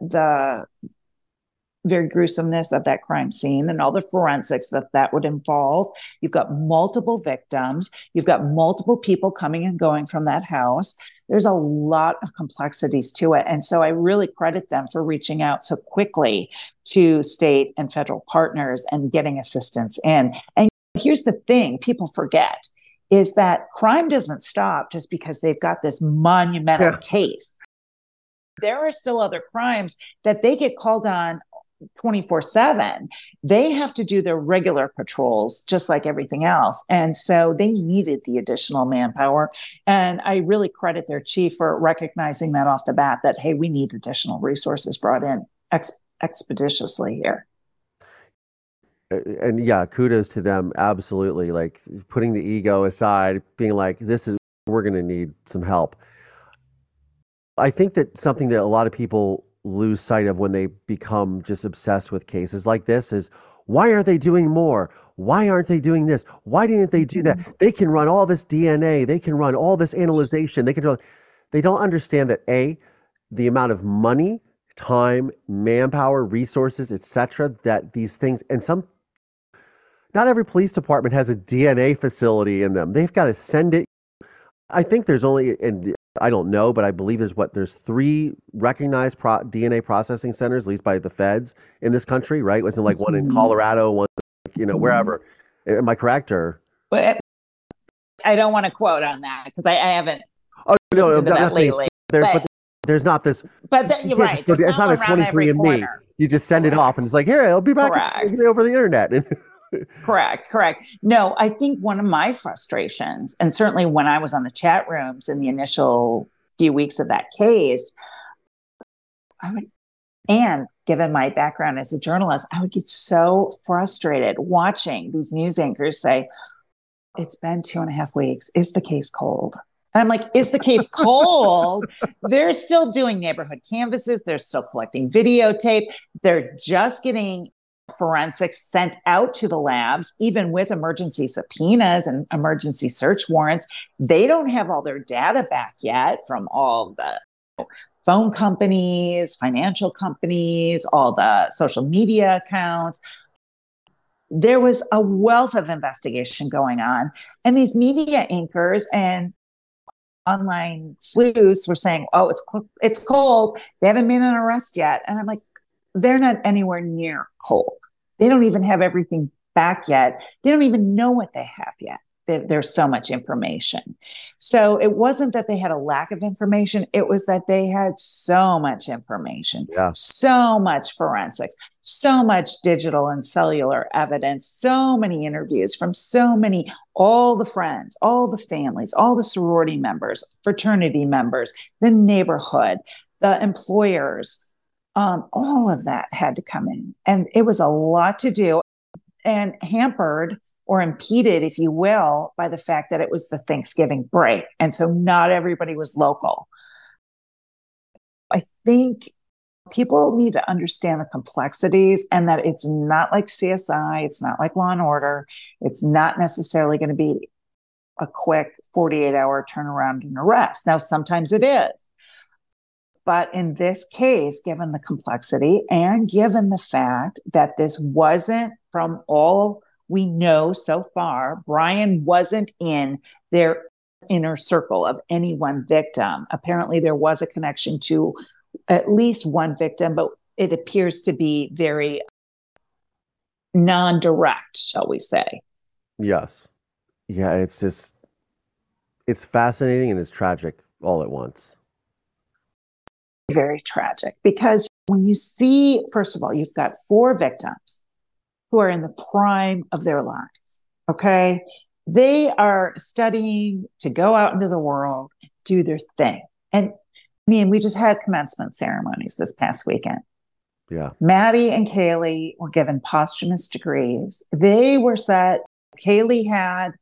the very gruesomeness of that crime scene and all the forensics that that would involve. You've got multiple victims. You've got multiple people coming and going from that house. There's a lot of complexities to it. And so I really credit them for reaching out so quickly to state and federal partners and getting assistance in. And here's the thing people forget is that crime doesn't stop just because they've got this monumental yeah. case there are still other crimes that they get called on 24 7 they have to do their regular patrols just like everything else. And so they needed the additional manpower. And i really credit their chief for recognizing that off the bat that hey we need additional resources brought in ex- expeditiously here. And yeah kudos to them. Absolutely. Like putting the ego aside being like this is we're going to need some help. I think that something that a lot of people lose sight of when they become just obsessed with cases like this is why are they doing more? Why aren't they doing this? Why didn't they do that? Mm-hmm. They can run all this DNA, they can run all this analyzation, they can do they don't understand that A, the amount of money, time, manpower, resources, etc., that these things and some not every police department has a DNA facility in them. They've got to send it. I think there's only, and I don't know, but I believe there's what there's three recognized pro- DNA processing centers, at least by the feds in this country, right? Wasn't like one in mm-hmm. Colorado, one, you know, mm-hmm. wherever. Am I correct or? But I don't want to quote on that because I, I, haven't. Oh no, no, that lately. There's, but, but, there's not this. But the, you're right. It's not, not a 23 and me. You just send correct. it off and it's like, here, I'll be back over the internet. correct, correct. No, I think one of my frustrations, and certainly when I was on the chat rooms in the initial few weeks of that case, I would, and given my background as a journalist, I would get so frustrated watching these news anchors say, It's been two and a half weeks. Is the case cold? And I'm like, is the case cold? They're still doing neighborhood canvases. They're still collecting videotape. They're just getting forensics sent out to the labs, even with emergency subpoenas and emergency search warrants. They don't have all their data back yet from all the phone companies, financial companies, all the social media accounts. There was a wealth of investigation going on. And these media anchors and online sleuths were saying, oh, it's, it's cold. They haven't made an arrest yet. And I'm like, they're not anywhere near cold. They don't even have everything back yet. They don't even know what they have yet. There's so much information. So it wasn't that they had a lack of information. It was that they had so much information, yeah. so much forensics, so much digital and cellular evidence, so many interviews from so many, all the friends, all the families, all the sorority members, fraternity members, the neighborhood, the employers, um, all of that had to come in. And it was a lot to do and hampered or impeded, if you will, by the fact that it was the Thanksgiving break. And so not everybody was local. I think people need to understand the complexities and that it's not like CSI, it's not like Law and Order, it's not necessarily going to be a quick 48 hour turnaround and arrest. Now, sometimes it is. But in this case, given the complexity and given the fact that this wasn't from all we know so far, Bryan wasn't in their inner circle of any one victim. Apparently, there was a connection to at least one victim, but it appears to be very non direct, shall we say. Yes. Yeah, it's just, it's fascinating and it's tragic all at once very tragic because when you see, first of all, you've got four victims who are in the prime of their lives. Okay. They are studying to go out into the world do their thing. And I mean, we just had commencement ceremonies this past weekend. Yeah. Maddie and Kaylee were given posthumous degrees. They were set. Kaylee had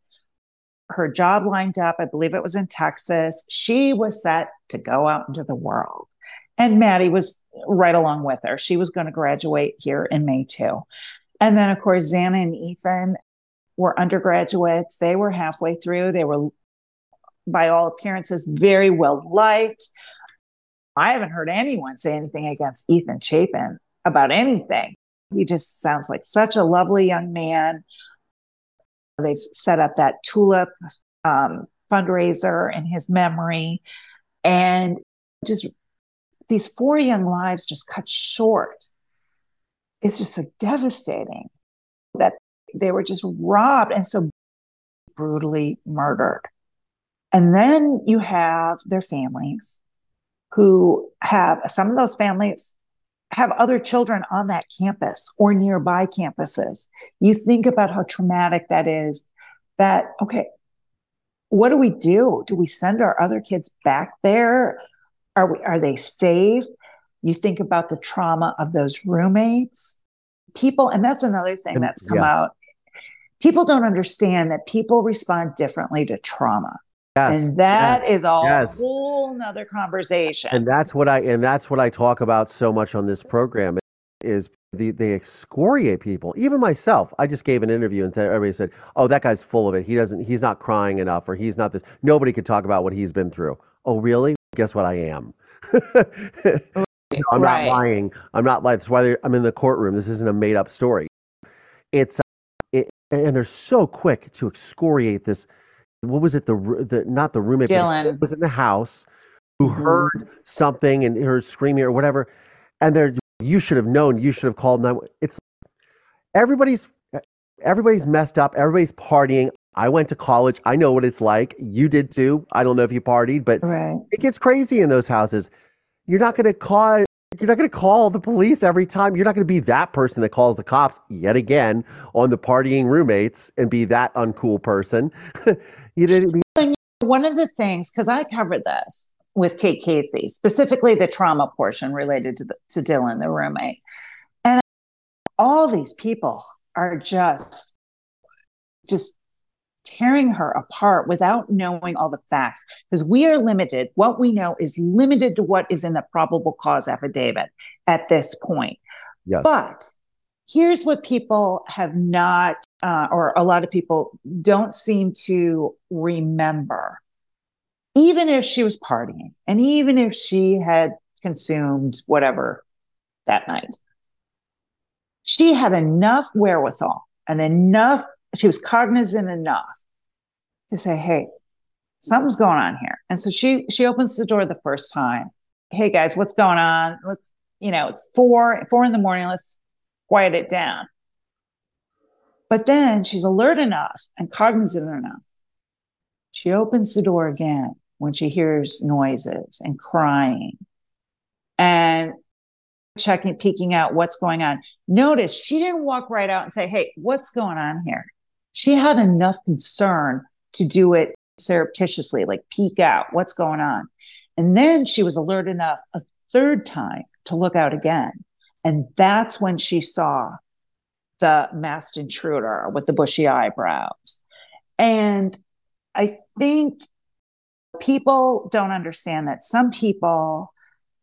her job lined up. I believe it was in Texas. She was set to go out into the world. And Maddie was right along with her. She was going to graduate here in May too. And then, of course, Xana and Ethan were undergraduates. They were halfway through. They were, by all appearances, very well liked. I haven't heard anyone say anything against Ethan Chapin about anything. He just sounds like such a lovely young man. They've set up that tulip um, fundraiser in his memory. And just these four young lives just cut short. It's just so devastating that they were just robbed and so brutally murdered. And then you have their families who have some of those families have other children on that campus or nearby campuses. You think about how traumatic that is. That, okay, what do we do? Do we send our other kids back there? Are we, are they safe? You think about the trauma of those roommates. People, and that's another thing that's come yeah. out. People don't understand that people respond differently to trauma. Yes. And that yes. is a yes. whole nother conversation. And that's what I and that's what I talk about so much on this program is the, they excoriate people. Even myself, I just gave an interview and everybody said, "Oh, that guy's full of it. He doesn't. He's not crying enough, or he's not this." Nobody could talk about what he's been through. Oh, really? Guess what? I am. I'm right. not lying. I'm not lying. That's why I'm in the courtroom. This isn't a made up story. It's it, and they're so quick to excoriate this what was it the the not the roommate Dylan was in the house who mm-hmm. heard something and heard screaming or whatever and they're you should have known you should have called 9 it's everybody's everybody's messed up everybody's partying I went to college I know what it's like you did too I don't know if you partied but right. it gets crazy in those houses you're not going to call you're not going to call the police every time. You're not going to be that person that calls the cops yet again on the partying roommates and be that uncool person. You didn't. One of the things, because I covered this with Kate Casey, specifically the trauma portion related to the, to Dylan, the roommate, and all these people are just just tearing her apart without knowing all the facts because we are limited what we know is limited to what is in the probable cause affidavit at this point yes. but here's what people have not, uh, or a lot of people don't seem to remember. Even if she was partying and even if she had consumed whatever that night, she had enough wherewithal and enough, she was cognizant enough to say, Hey, something's going on here. And so she, she opens the door the first time. Hey guys, what's going on? Let's, you know, it's four, four in the morning. Let's quiet it down. But then she's alert enough and cognizant enough. She opens the door again when she hears noises and crying and checking, peeking out what's going on. Notice she didn't walk right out and say, Hey, what's going on here? She had enough concern to do it surreptitiously, like peek out what's going on. And then she was alert enough a third time to look out again. And that's when she saw the masked intruder with the bushy eyebrows. And I think people don't understand that some people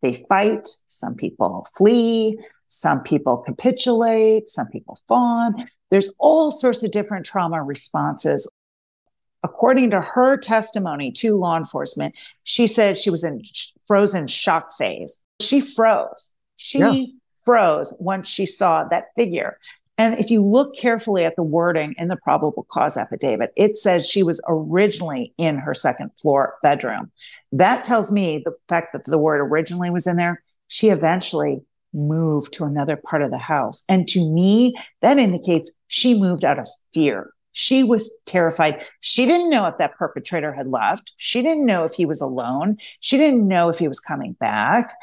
they fight, some people flee, some people capitulate, some people fawn. There's all sorts of different trauma responses. According to her testimony to law enforcement, she said she was in frozen shock phase. She froze. She yeah froze once she saw that figure. And if you look carefully at the wording in the probable cause affidavit, it says she was originally in her second floor bedroom. That tells me the fact that the word originally was in there, she eventually moved to another part of the house. And to me, that indicates she moved out of fear. She was terrified. She didn't know if that perpetrator had left. She didn't know if he was alone. She didn't know if he was coming back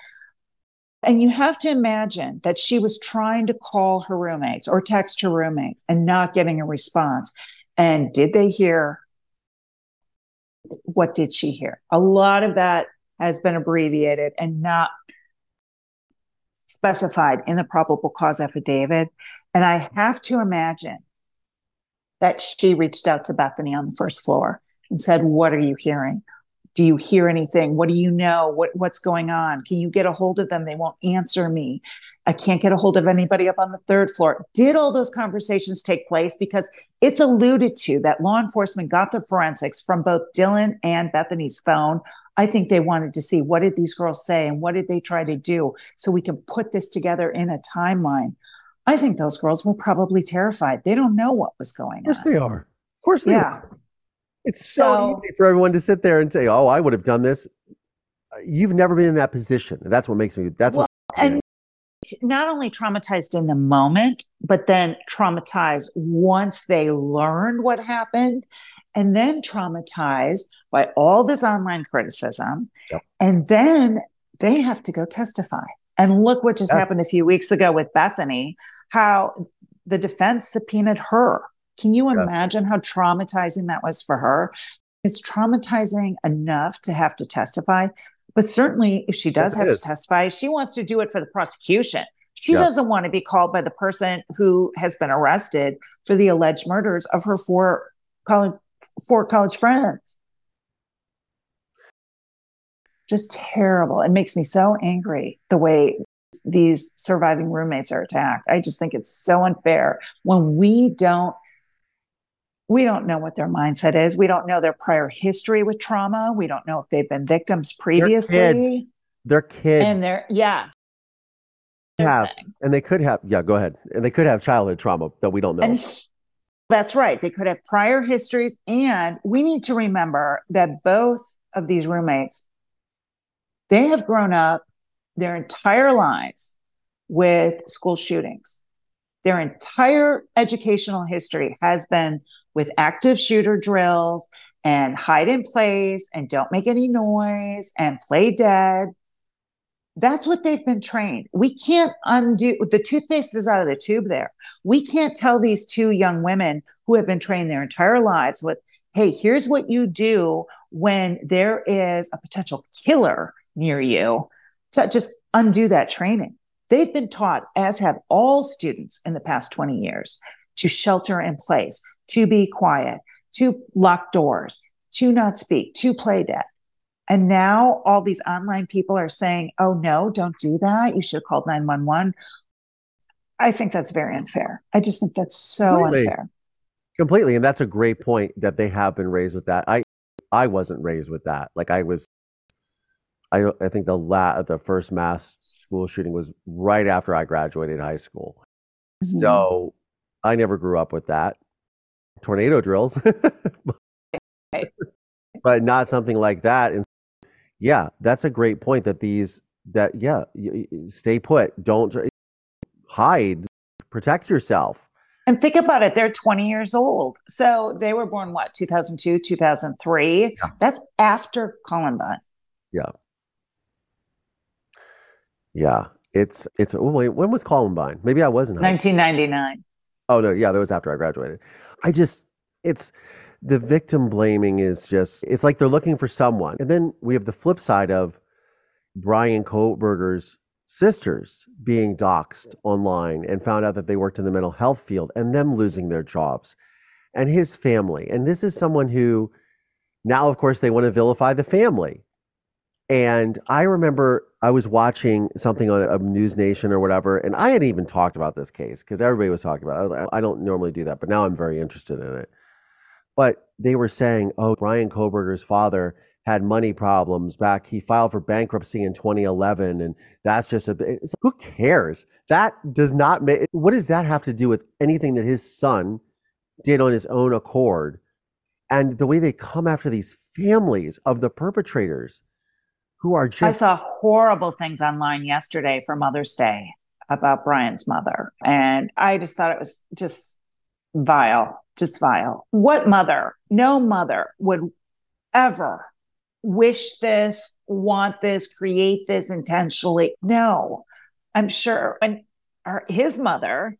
And you have to imagine that she was trying to call her roommates or text her roommates and not getting a response. And did they hear? What did she hear? A lot of that has been abbreviated and not specified in the probable cause affidavit. And I have to imagine that she reached out to Bethany on the first floor and said, What are you hearing? Do you hear anything? What do you know? What, what's going on? Can you get a hold of them? They won't answer me. I can't get a hold of anybody up on the third floor. Did all those conversations take place? Because it's alluded to that law enforcement got the forensics from both Dylan and Bethany's phone. I think they wanted to see what did these girls say and what did they try to do so we can put this together in a timeline. I think those girls were probably terrified. They don't know what was going on. Of course on. they are. Of course they yeah. are. It's so, so easy for everyone to sit there and say, "Oh, I would have done this." You've never been in that position. That's what makes me. That's well, what. And not only traumatized in the moment, but then traumatized once they learned what happened, and then traumatized by all this online criticism. Yep. And then they have to go testify. And look what just yep. happened a few weeks ago with Bethany, how the defense subpoenaed her. Can you yes. imagine how traumatizing that was for her? It's traumatizing enough to have to testify, but certainly, if she does have to testify, she wants to do it for the prosecution. She yeah. doesn't want to be called by the person who has been arrested for the alleged murders of her four college four college friends. Just terrible. It makes me so angry the way these surviving roommates are attacked. I just think it's so unfair when we don't we don't know what their mindset is. We don't know their prior history with trauma. We don't know if they've been victims previously. They're kids. They're kids. And they're, yeah. Have, and they could have, yeah, go ahead. And they could have childhood trauma that we don't know. And that's right. They could have prior histories. And we need to remember that both of these roommates, they have grown up their entire lives with school shootings. Their entire educational history has been with active shooter drills and hide in place and don't make any noise and play dead. That's what they've been trained. We can't undo the toothpaste is out of the tube there. We can't tell these two young women who have been trained their entire lives with, hey, here's what you do when there is a potential killer near you to just undo that training. They've been taught, as have all students in the past 20 years, to shelter in place, to be quiet, to lock doors, to not speak, to play dead. And now all these online people are saying, oh, no, don't do that. You should have called 911. I think that's very unfair. I just think that's so Completely. unfair. Completely. And that's a great point that they have been raised with that. I, I wasn't raised with that. Like I was, I, I think the la- the first mass school shooting was right after I graduated high school. Mm-hmm. So I never grew up with that tornado drills, but not something like that. And yeah, that's a great point that these, that, yeah, stay put, don't hide, protect yourself. And think about it, they're 20 years old. So they were born what, 2002, 2003? Yeah. That's after Columbine. Yeah. Yeah. It's, it's, oh, wait, when was Columbine? Maybe I wasn't. 1999. Oh, no. Yeah. That was after I graduated. I just, it's the victim blaming is just, it's like they're looking for someone. And then we have the flip side of Bryan Kohberger's sisters being doxxed online and found out that they worked in the mental health field and them losing their jobs and his family. And this is someone who now, of course, they want to vilify the family. And I remember I was watching something on a News Nation or whatever, and I hadn't even talked about this case because everybody was talking about it. I don't normally do that, but now I'm very interested in it. But they were saying, oh, Bryan Kohberger's father had money problems back. He filed for bankruptcy in 2011, and that's just a. Bit who cares? That does not make. What does that have to do with anything that his son did on his own accord? And the way they come after these families of the perpetrators who are just. I saw horrible things online yesterday for Mother's Day about Bryan's mother. And I just thought it was just vile, just vile. What mother, no mother would ever wish this, want this, create this intentionally. No. I'm sure And her, his mother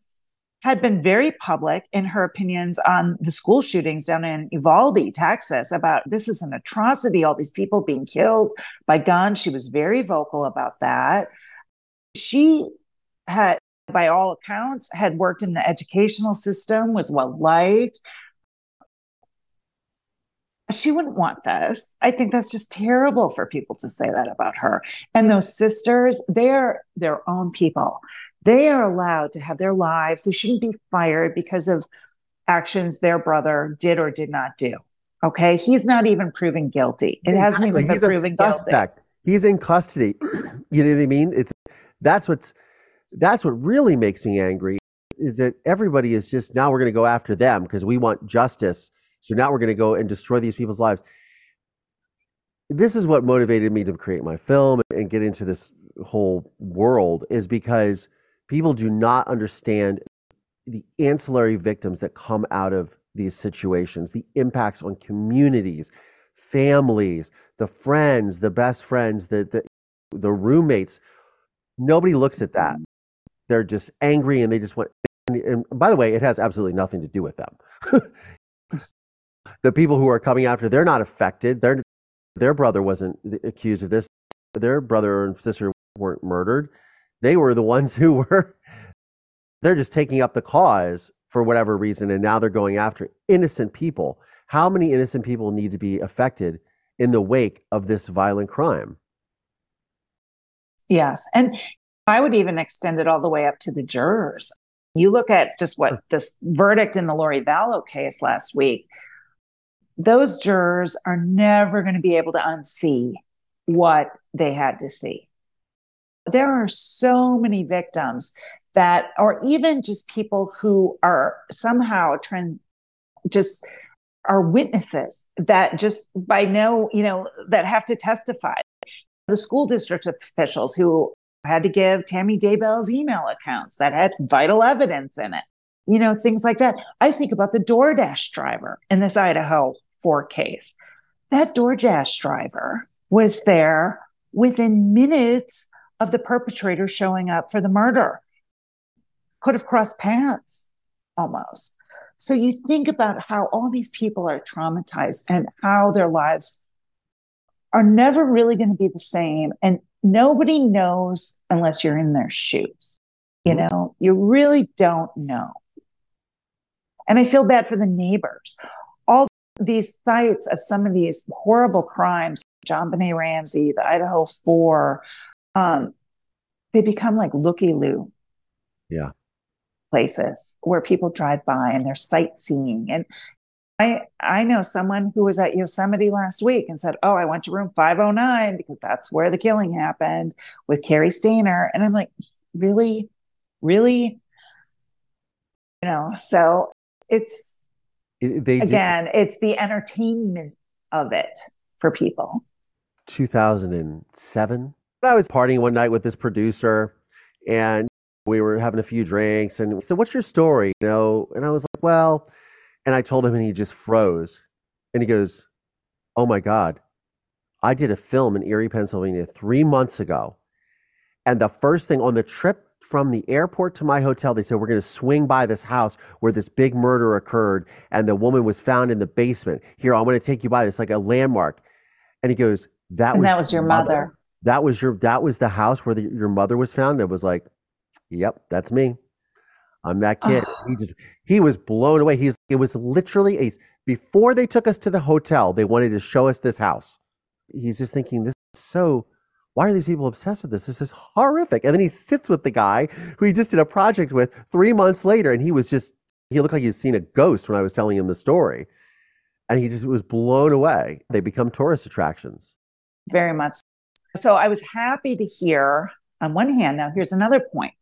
had been very public in her opinions on the school shootings down in Uvalde, Texas, about this is an atrocity, all these people being killed by guns. She was very vocal about that. She had, by all accounts, had worked in the educational system, was well liked. She wouldn't want this. I think that's just terrible for people to say that about her. And those sisters, they're their own people. They are allowed to have their lives. They shouldn't be fired because of actions their brother did or did not do. Okay. He's not even proven guilty. It hasn't even been proven suspect. guilty. He's in custody. you know what I mean? It's that's what's that's what really makes me angry is that everybody is just now we're going to go after them because we want justice. So now we're going to go and destroy these people's lives. This is what motivated me to create my film and get into this whole world is because people do not understand the ancillary victims that come out of these situations, the impacts on communities, families, the friends, the best friends, the, the, the roommates. Nobody looks at that. They're just angry and they just want. And, and by the way, it has absolutely nothing to do with them. the people who are coming after, they're not affected. Their their brother wasn't accused of this. Their brother and sister weren't murdered. They were the ones who were, they're just taking up the cause for whatever reason. And now they're going after innocent people. How many innocent people need to be affected in the wake of this violent crime? Yes. And I would even extend it all the way up to the jurors. You look at just what hmm. this verdict in the Lori Vallow case last week, those jurors are never going to be able to unsee what they had to see there are so many victims that, or even just people who are somehow trans, just are witnesses that just by no, you know, that have to testify. The school district officials who had to give Tammy Daybell's email accounts that had vital evidence in it, you know, things like that. I think about the DoorDash driver in this Idaho 4 case. That DoorDash driver was there within minutes of the perpetrator showing up for the murder. Could have crossed paths almost. So you think about how all these people are traumatized and how their lives are never really going to be the same. And nobody knows unless you're in their shoes. You mm-hmm. know, you really don't know. And I feel bad for the neighbors. All these sites of some of these horrible crimes, JonBenét Ramsey, the Idaho Four, um, they become like looky loo. Yeah. Places where people drive by and they're sightseeing. And I I know someone who was at Yosemite last week and said, "Oh, I went to room 509 because that's where the killing happened with Cary Stayner." And I'm like, "Really? Really?" You know, so it's they again, did. it's the entertainment of it for people. 2007 I was partying one night with this producer and we were having a few drinks and said, What's your story? You know, and I was like, Well, and I told him and he just froze. And he goes, Oh my God. I did a film in Erie, Pennsylvania three months ago. And the first thing on the trip from the airport to my hotel, they said, We're going to swing by this house where this big murder occurred and the woman was found in the basement. Here, I'm going to take you by this, like a landmark. And he goes, That and was, that was your mother. mother that was your that was the house where the, your mother was found. It was like, yep, that's me. I'm that kid. Oh. He just he was blown away. He's it was literally a before they took us to the hotel, they wanted to show us this house. He's just thinking this is so why are these people obsessed with this? This is horrific. And then he sits with the guy who he just did a project with three months later, and he was just he looked like he'd seen a ghost when I was telling him the story. And he just was blown away. They become tourist attractions. Very much so I was happy to hear, on one hand, now here's another point.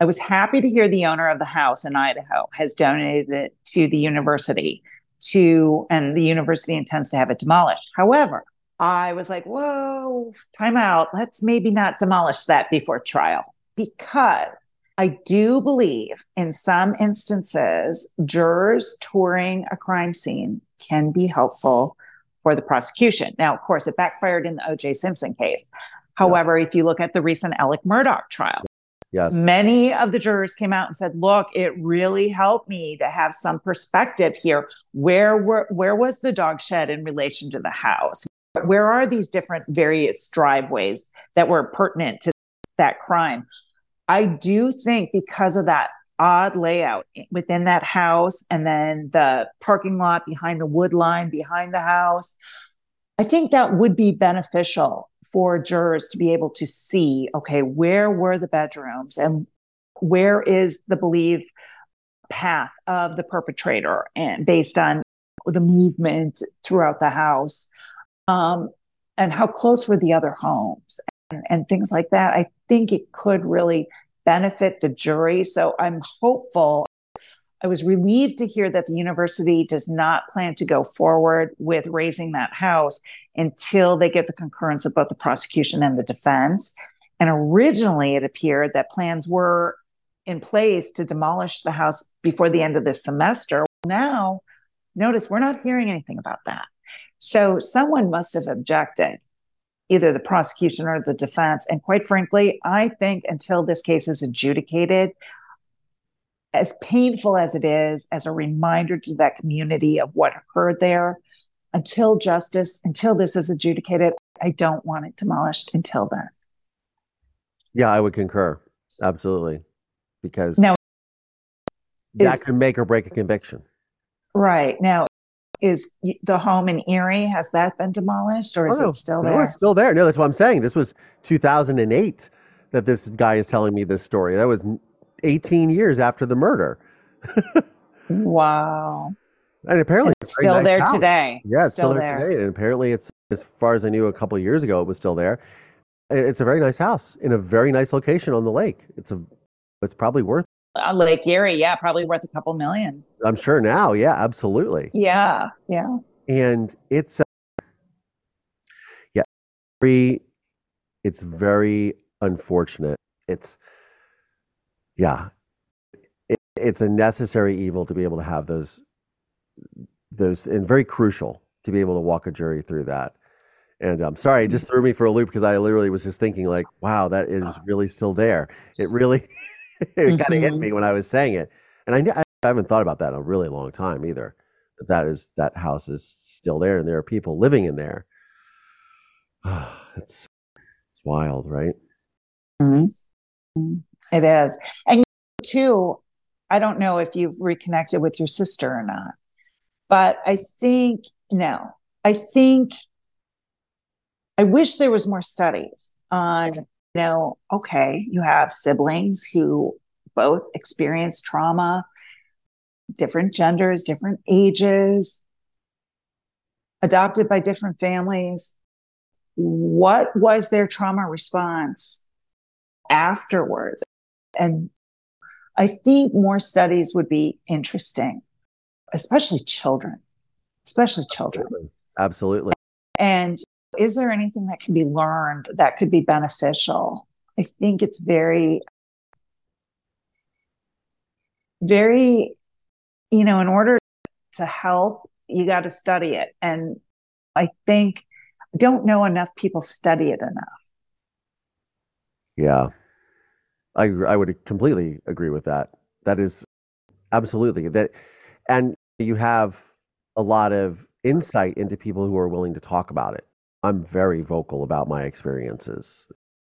I was happy to hear the owner of the house in Idaho has donated it to the university to, and the university intends to have it demolished. However, I was like, whoa, time out. Let's maybe not demolish that before trial because I do believe in some instances, jurors touring a crime scene can be helpful for the prosecution. Now, of course, it backfired in the O.J. Simpson case. However, yeah. if you look at the recent Alec Murdaugh trial, Yes. Many of the jurors came out and said, "Look, it really helped me to have some perspective here. Where were where was the dog shed in relation to the house? Where are these different various driveways that were pertinent to that crime?" I do think because of that odd layout within that house and then the parking lot behind the wood line behind the house, I think that would be beneficial for jurors to be able to see okay, where were the bedrooms and where is the belief path of the perpetrator and based on the movement throughout the house. Um, and how close were the other homes and, and things like that. I think it could really benefit the jury so i'm hopeful I was relieved to hear that the university does not plan to go forward with razing that house until they get the concurrence of both the prosecution and the defense. And originally, it appeared that plans were in place to demolish the house before the end of this semester. Now, notice we're not hearing anything about that. So, someone must have objected, either the prosecution or the defense. And quite frankly, I think until this case is adjudicated, as painful as it is, as a reminder to that community of what occurred there, until justice, until this is adjudicated, I don't want it demolished until then. Yeah, I would concur. Absolutely. Because now, that is, can make or break a conviction. Right. Now, is the home in Erie, has that been demolished or is oh, it still no, there? it's still there. No, that's what I'm saying. This was 2008 that this guy is telling me this story. That was 18 years after the murder. wow. And apparently it's still nice there house. today. Yeah, it's still, still there, there, today. And apparently it's as far as I knew a couple years ago, it was still there. It's a very nice house in a very nice location on the lake. It's a it's probably worth uh, Lake Erie, yeah, probably worth a couple million. I'm sure now, yeah, absolutely. Yeah, yeah. And it's uh, yeah, very it's very unfortunate. It's yeah, it, it's a necessary evil to be able to have those those and very crucial to be able to walk a jury through that. And I'm um, sorry, it just threw me for a loop because I literally was just thinking like, wow, that is really still there. It really it mm-hmm. kind of hit me when I was saying it. And I, I haven't thought about that in a really long time either. That that is that house is still there and there are people living in there. it's it's wild, right? Mm-hmm. It is. And too, I don't know if you've reconnected with your sister or not, but I think, no, I think, I wish there was more studies on, know, okay, you have siblings who both experience trauma, different genders, different ages, adopted by different families. What was their trauma response afterwards? And I think more studies would be interesting, especially children, especially children. Absolutely. Absolutely. And is there anything that can be learned that could be beneficial? I think it's very, very, you know, in order to help, you got to study it. And I think, I don't know enough people study it enough. Yeah. I I would completely agree with that. That is absolutely that, and you have a lot of insight into people who are willing to talk about it. I'm very vocal about my experiences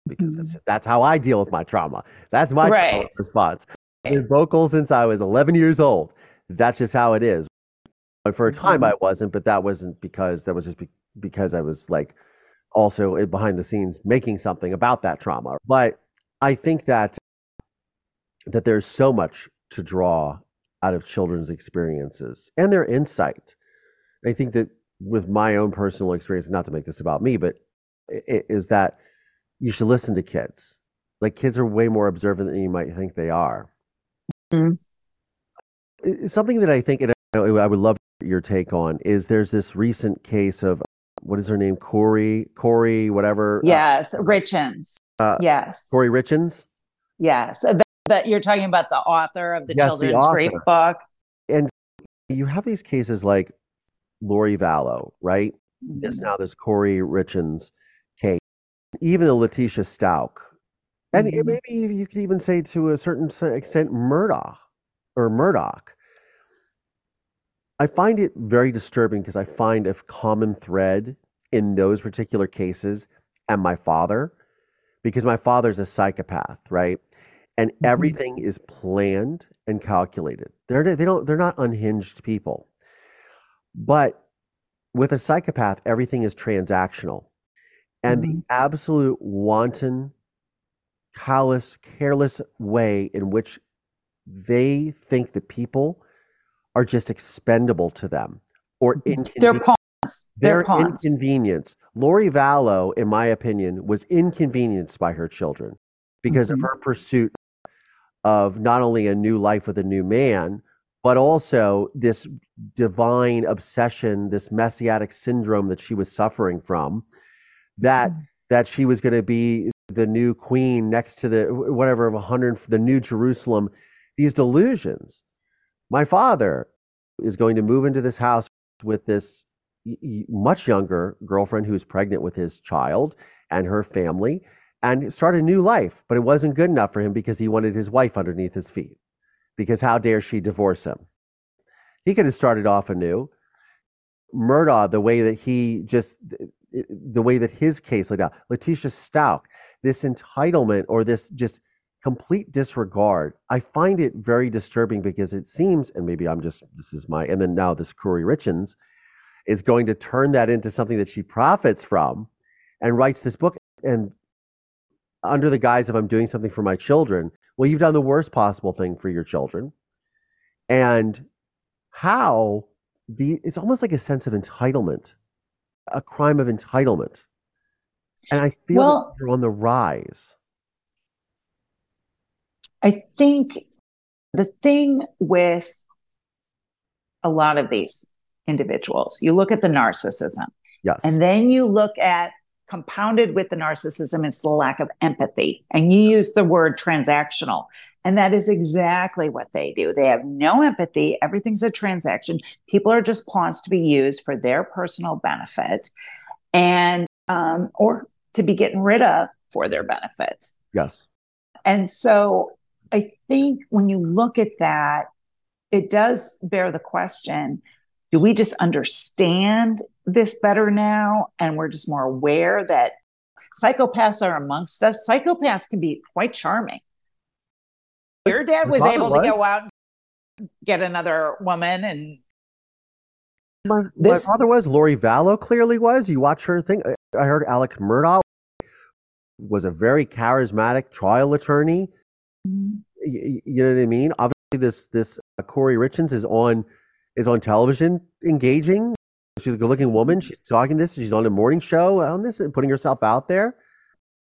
because mm-hmm. that's, that's how I deal with my trauma. That's my right. response. I've been vocal since I was 11 years old. That's just how it is. And for a time, mm-hmm. I wasn't, but that wasn't because that was just be- because I was like also behind the scenes making something about that trauma. But I think that that there's so much to draw out of children's experiences and their insight. I think that with my own personal experience, not to make this about me, but is that you should listen to kids. Like kids are way more observant than you might think they are. Mm-hmm. Something that I think, and I would love your take on, is there's this recent case of what is her name, Kouri, Kouri, whatever. Uh, yes, uh, Richins. Uh, yes. Kouri Richins. Yes. That you're talking about the author of the yes, children's the rape book. And you have these cases like Lori Vallow, right? Mm-hmm. There's now this Kouri Richins case. Even the Letitia Stauch And Mhm. maybe you could even say to a certain extent Murdoch or Murdoch. I find it very disturbing because I find a common thread in those particular cases and my father, because my father's a psychopath, right? And Mhm. everything is planned and calculated. They're they don't they're not unhinged people. But with a psychopath, everything is transactional. And the absolute wanton, callous, careless way in which they think that people are just expendable to them or They're pawns. They're Their pawns. inconvenience. Lori Vallow, in my opinion, was inconvenienced by her children because Mhm. of her pursuit of not only a new life with a new man, but also this divine obsession, this messianic syndrome that she was suffering from, that Mhm. that she was going to be the new queen next to the whatever of a hundred, the new Jerusalem. These delusions. My father is going to move into this house with this much younger girlfriend who's pregnant with his child and her family and start a new life. But it wasn't good enough for him because he wanted his wife underneath his feet. Because how dare she divorce him? He could have started off anew. Murdaugh, the way that he just, the way that his case laid out, Letitia Stout, this entitlement or this just complete disregard. I find it very disturbing because it seems, and maybe I'm just, this is my, and then now this Kouri Richins is going to turn that into something that she profits from and writes this book. And under the guise of I'm doing something for my children, well, you've done the worst possible thing for your children. And how the, it's almost like a sense of entitlement, a crime of entitlement. And I feel Well- they're on the rise. I think the thing with a lot of these individuals, you look at the narcissism, Yes. and then you look at compounded with the narcissism, is the lack of empathy. And you use the word transactional. And that is exactly what they do. They have no empathy. Everything's a transaction. People are just pawns to be used for their personal benefit and, um, or to be getting rid of for their benefit. yes. And so I think when you look at that, it does bear the question do we just understand this better now? And we're just more aware that psychopaths are amongst us. Psychopaths can be quite charming. Your dad was able to go out and get another woman and My, This- my father was. Lori Vallow clearly was. You watch her thing. I- heard Alex Murdaugh was a very charismatic trial attorney. Y- y- You know what I mean? Obviously, this this uh, Kouri Richins is on is on television, engaging. She's a good-looking woman. She's talking this. She's on a morning show on this and putting herself out there.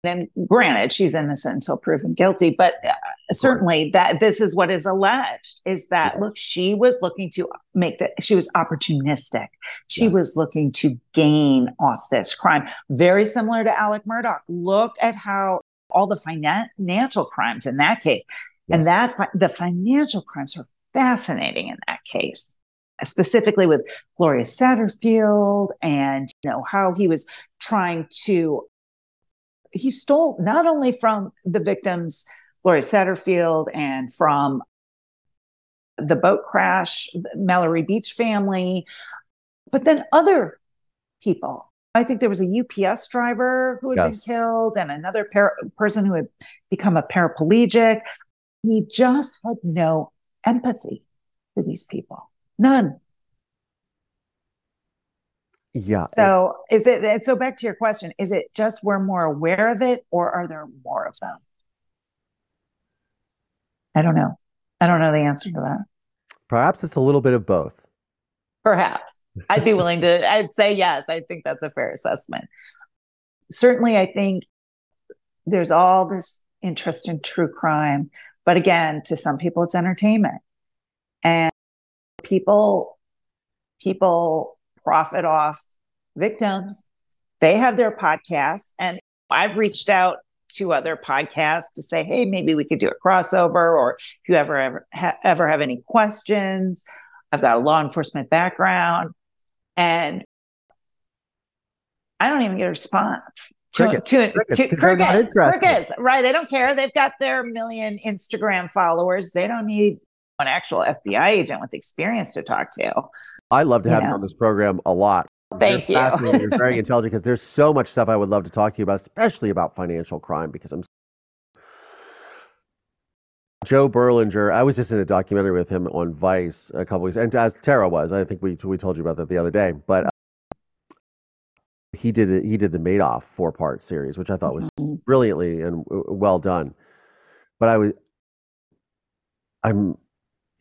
And granted she's innocent until proven guilty but uh, certainly that this is what is alleged is that Yes. look she was looking to make that she was opportunistic she was looking to gain off this crime very similar to Alex Murdaugh look at how all the financial crimes in that case and that the financial crimes are fascinating in that case specifically with gloria satterfield and you know how he was trying to he stole not only from the victims, Gloria Satterfield, and from the boat crash, Mallory Beach family, but then other people. I think there was a UPS driver who had Yes. been killed and another par- person who had become a paraplegic. He just had no empathy for these people. None. Yeah. So is it and so back to your question, is it just we're more aware of it or are there more of them? I don't know. I don't know the answer to that. perhaps it's a little bit of both. Perhaps. I'd be willing to I'd say yes. I think that's a fair assessment. Certainly I think there's all this interest in true crime, but again, to some people it's entertainment. And people people profit off victims. They have their podcasts and I've reached out to other podcasts to say, "Hey, maybe we could do a crossover or if you ever ever ha- ever have any questions, I've got a law enforcement background." And I don't even get a response. Crickets. To, to, Crickets. to, crickets, crickets, right? They don't care. They've got their million Instagram followers. They don't need an actual FBI agent with experience to talk to. I love to have you on this program a lot. Thank You're you. fascinating. You're very intelligent because there's so much stuff I would love to talk to you about, especially about financial crime because I'm Joe Berlinger. I was just in a documentary with him on Vice a couple weeks, and as Terra was, I think we we told you about that the other day. But uh, he did it. He did the Madoff four part series, which I thought was Mhm. brilliantly and well done. But I was, I'm,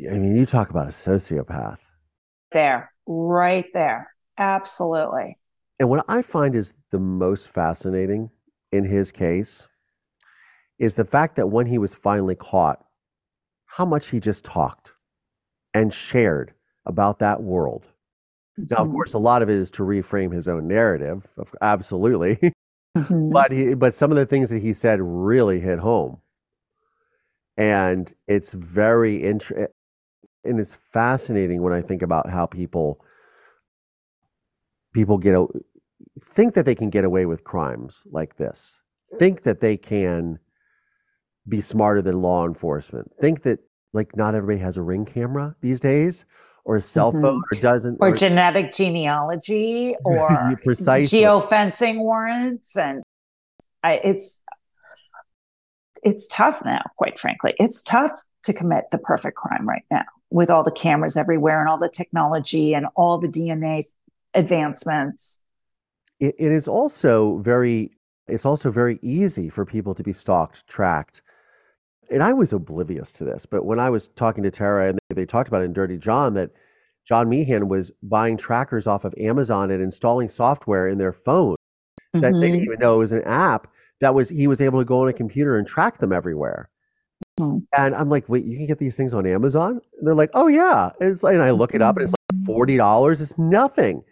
I mean, you talk about a sociopath. There, right there. Absolutely. And what I find is the most fascinating in his case is the fact that when he was finally caught, how much he just talked and shared about that world. Now, of Mhm. course, a lot of it is to reframe his own narrative, absolutely. Mhm. but he, but some of the things that he said really hit home, and it's very interesting, and it's fascinating when I think about how people people get a, think that they can get away with crimes like this, think that they can be smarter than law enforcement, think that like not everybody has a ring camera these days or a cell Mhm. phone or doesn't or genetic genealogy or precisely. geofencing warrants and I, it's it's tough now quite frankly. It's tough to commit the perfect crime right now with all the cameras everywhere and all the technology and all the dna advancements. It, it is also very it's also very easy for people to be stalked tracked. And i was oblivious to this but when i was talking to Terra and they, they talked about it in dirty john that john meehan was buying trackers off of amazon and installing software in their phone that they didn't mm-hmm. even know it was an app that was he was able to go on a computer and track them everywhere Mhm. and i'm like wait you can get these things on amazon? And they're like oh yeah. And, it's, and i look it up and it's like $40 it's nothing.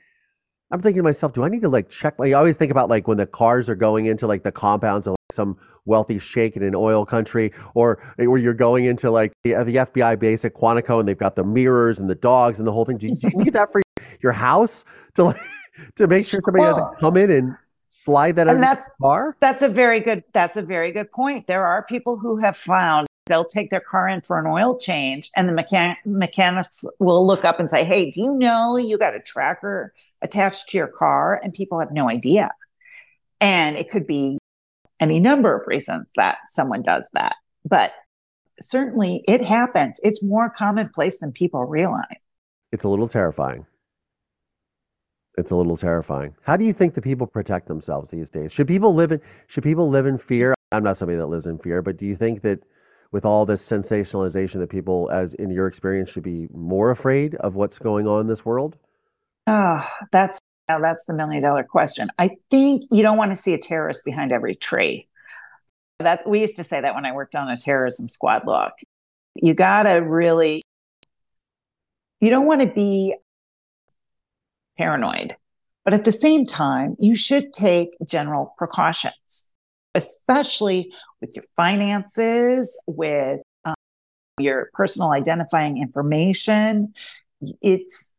I'm thinking to myself do i need to like check my i always think about like when the cars are going into like the compounds of like, some wealthy sheikh in an oil country or where you're going into like the, the fbi base at quantico and they've got the mirrors and the dogs and the whole thing. Do you, do you need that for your house to like to make sure somebody Well, doesn't come in and slide that and that's the car That's a very good that's a very good point. There are people who have found they'll take their car in for an oil change and the mechan- mechanics will look up and say, "Hey, do you know you got a tracker attached to your car?" and people have no idea. And it could be any number of reasons that someone does that. But certainly it happens. It's more commonplace than people realize. it's a little terrifying. It's a little terrifying. How do you think the people protect themselves these days? Should people live in should people live in fear? I'm not somebody that lives in fear, but do you think that with all this sensationalization that people as in your experience should be more afraid of what's going on in this world? Oh, that's now that's the million dollar question. I think you don't want to see a terrorist behind every tree. That's we used to say that when I worked on a terrorism squad look. You gotta really you don't want to be paranoid, but at the same time, you should take general precautions, especially with your finances, with um, your personal identifying information. It's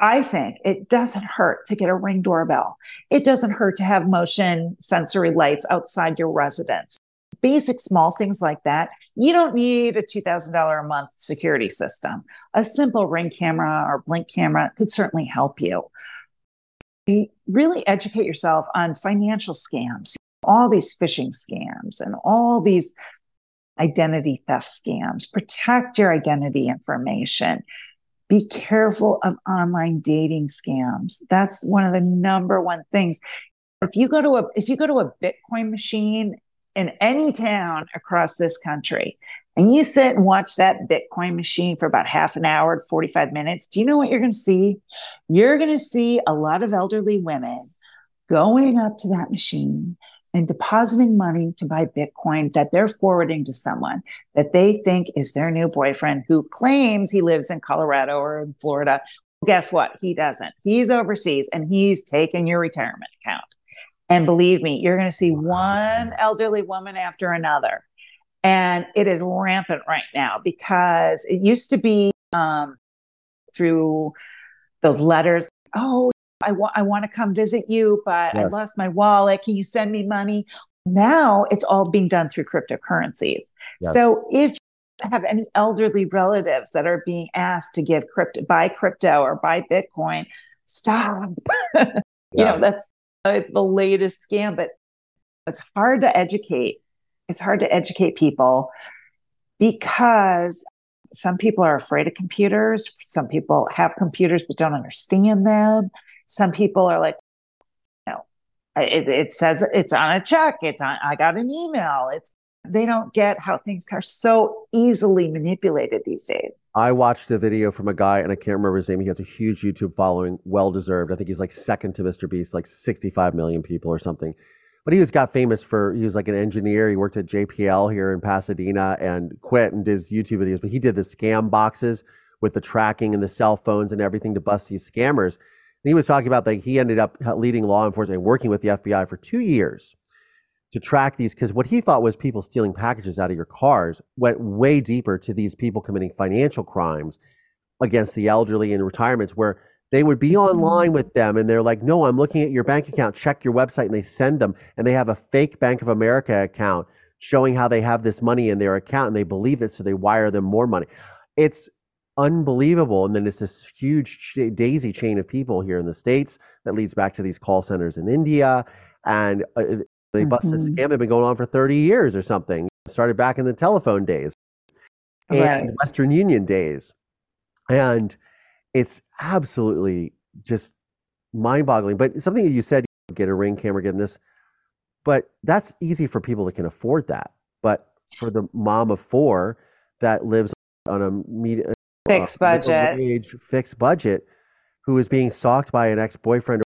I think it doesn't hurt to get a ring doorbell. It doesn't hurt to have motion sensory lights outside your residence. Basic small things like that. You don't need a $2,000 a month security system. A simple ring camera or blink camera could certainly help you. Really educate yourself on financial scams, all these phishing scams and all these identity theft scams. Protect your identity information be careful of online dating scams that's one of the number one things if you go to a if you go to a bitcoin machine in any town across this country and you sit and watch that bitcoin machine for about half an hour 45 minutes do you know what you're going to see you're going to see a lot of elderly women going up to that machine and depositing money to buy Bitcoin that they're forwarding to someone that they think is their new boyfriend who claims he lives in Colorado or in Florida. Guess what? He doesn't. He's overseas and he's taken your retirement account. And believe me, you're going to see one elderly woman after another. And it is rampant right now because it used to be um, through those letters. Oh, I want I want to come visit you, but Yes. I lost my wallet. Can you send me money? Now it's all being done through cryptocurrencies. Yes. So if you have any elderly relatives that are being asked to give crypto, buy crypto or buy Bitcoin, stop. you Yeah. know, that's it's the latest scam, but it's hard to educate. It's hard to educate people because some people are afraid of computers. Some people have computers but don't understand them. Some people are like, no, it, it says it's on a check. It's on, I got an email. It's, they don't get how things are so easily manipulated these days. I watched a video from a guy, and I can't remember his name. He has a huge YouTube following, well deserved. I think he's like second to Mr. Beast, like 65 million people or something. But he was got famous for he was like an engineer. He worked at JPL here in Pasadena and quit and did his YouTube videos. But he did the scam boxes with the tracking and the cell phones and everything to bust these scammers. And he was talking about like he ended up leading law enforcement and working with the FBI for two years to track these because what he thought was people stealing packages out of your cars went way deeper to these people committing financial crimes against the elderly in retirements where they would be online with them and they're like no i'm looking at your bank account. Check your website and they send them and they have a fake bank of america account showing how they have this money in their account and they believe it so they wire them more money. It's unbelievable and then it's this huge daisy chain of people here in the states that leads back to these call centers in india and uh, uh, they busted a scam had been going on for 30 years or something. Started back in the telephone days and Right. western union days. And it's absolutely just mind-boggling. But something that you said get a ring camera getting this but that's easy for people that can afford that. But for the mom of four that lives on a med- Fixed uh, budget. wage, fixed budget who is being stalked by an ex-boyfriend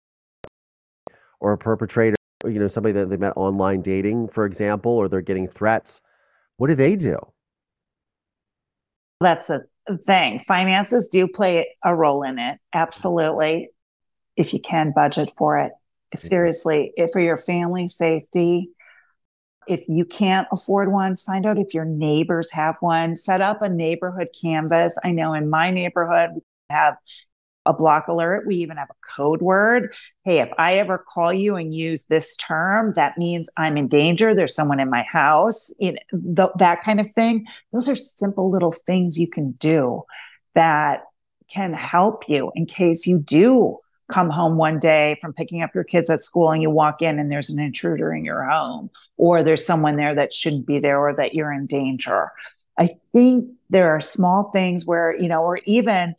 or a perpetrator you know somebody that they met online dating for example or they're getting threats what do they do That's the thing. Finances do play a role in it. Absolutely. If you can budget for it. Mm-hmm. Seriously, if for your family safety, if you can't afford one, find out if your neighbors have one. Set up a neighborhood canvas. I know in my neighborhood, we have a block alert. We even have a code word. Hey, if I ever call you and use this term, that means I'm in danger. There's someone in my house, you know, th- that kind of thing. Those are simple little things you can do that can help you in case you do come home one day from picking up your kids at school and you walk in and there's an intruder in your home or there's someone there that shouldn't be there or that you're in danger. I think there are small things where, you know, or even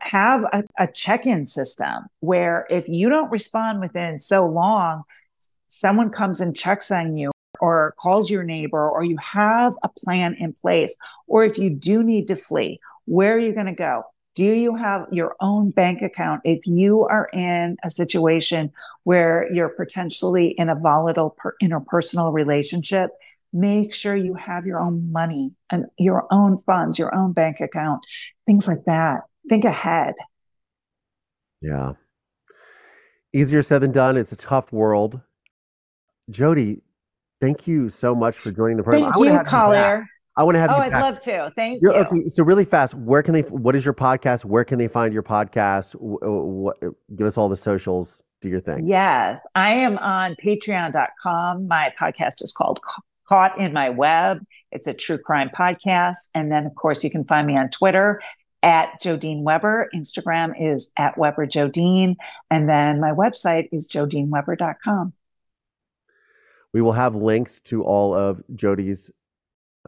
have a, a check-in system where if you don't respond within so long, someone comes and checks on you or calls your neighbor or you have a plan in place or if you do need to flee where are you going to go? Do you have your own bank account if you are in a situation where you're potentially in a volatile per- interpersonal relationship? Make sure you have your own money and your own funds your own bank account things like that think ahead Yeah. Easier said than done. It's a tough world. Jodi, thank you so much for joining the program. thank you collier I want to have oh, you. oh i'd back. love to thank You're- you okay, so really fast, where can they? What is your podcast? Where can they find your podcast? Uh, what, uh, give us all the socials. Do your thing. Yes, I am on patreon.com. My podcast is called Caught in My Web. It's a true crime podcast. And then, of course, you can find me on Twitter at Jodene Weber. Instagram is at Weber Jodene. And then my website is jodeneweber.com. We will have links to all of Jodi's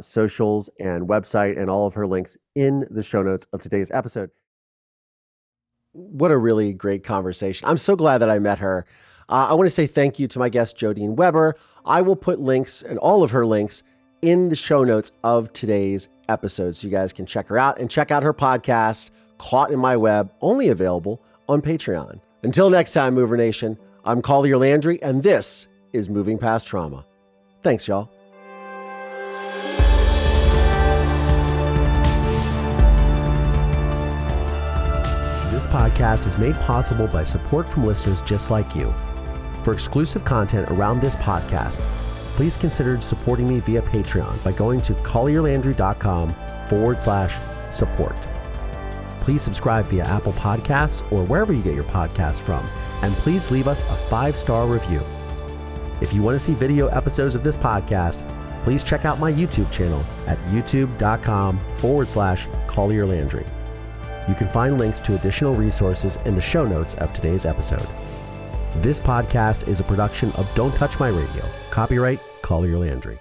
socials and website and all of her links in the show notes of today's episode. What a really great conversation. I'm so glad that I met her. Uh, I want to say thank you to my guest, Jodene Weber. I will put links and all of her links in the show notes of today's episode so you guys can check her out and check out her podcast, Caught in My Web, only available on Patreon. Until next time, Mover Nation, I'm Collier Landry, and this is Moving Past Trauma. Thanks, y'all. This podcast is made possible by support from listeners just like you. For exclusive content around this podcast, please consider supporting me via Patreon by going to collierlandry.com forward slash support. Please subscribe via Apple Podcasts or wherever you get your podcasts from, and please leave us a five star review. If you want to see video episodes of this podcast, please check out my YouTube channel at youtube.com forward slash Collier Landry. You can find links to additional resources in the show notes of today's episode. This podcast is a production of Don't Touch My Radio. Copyright Collier Landry.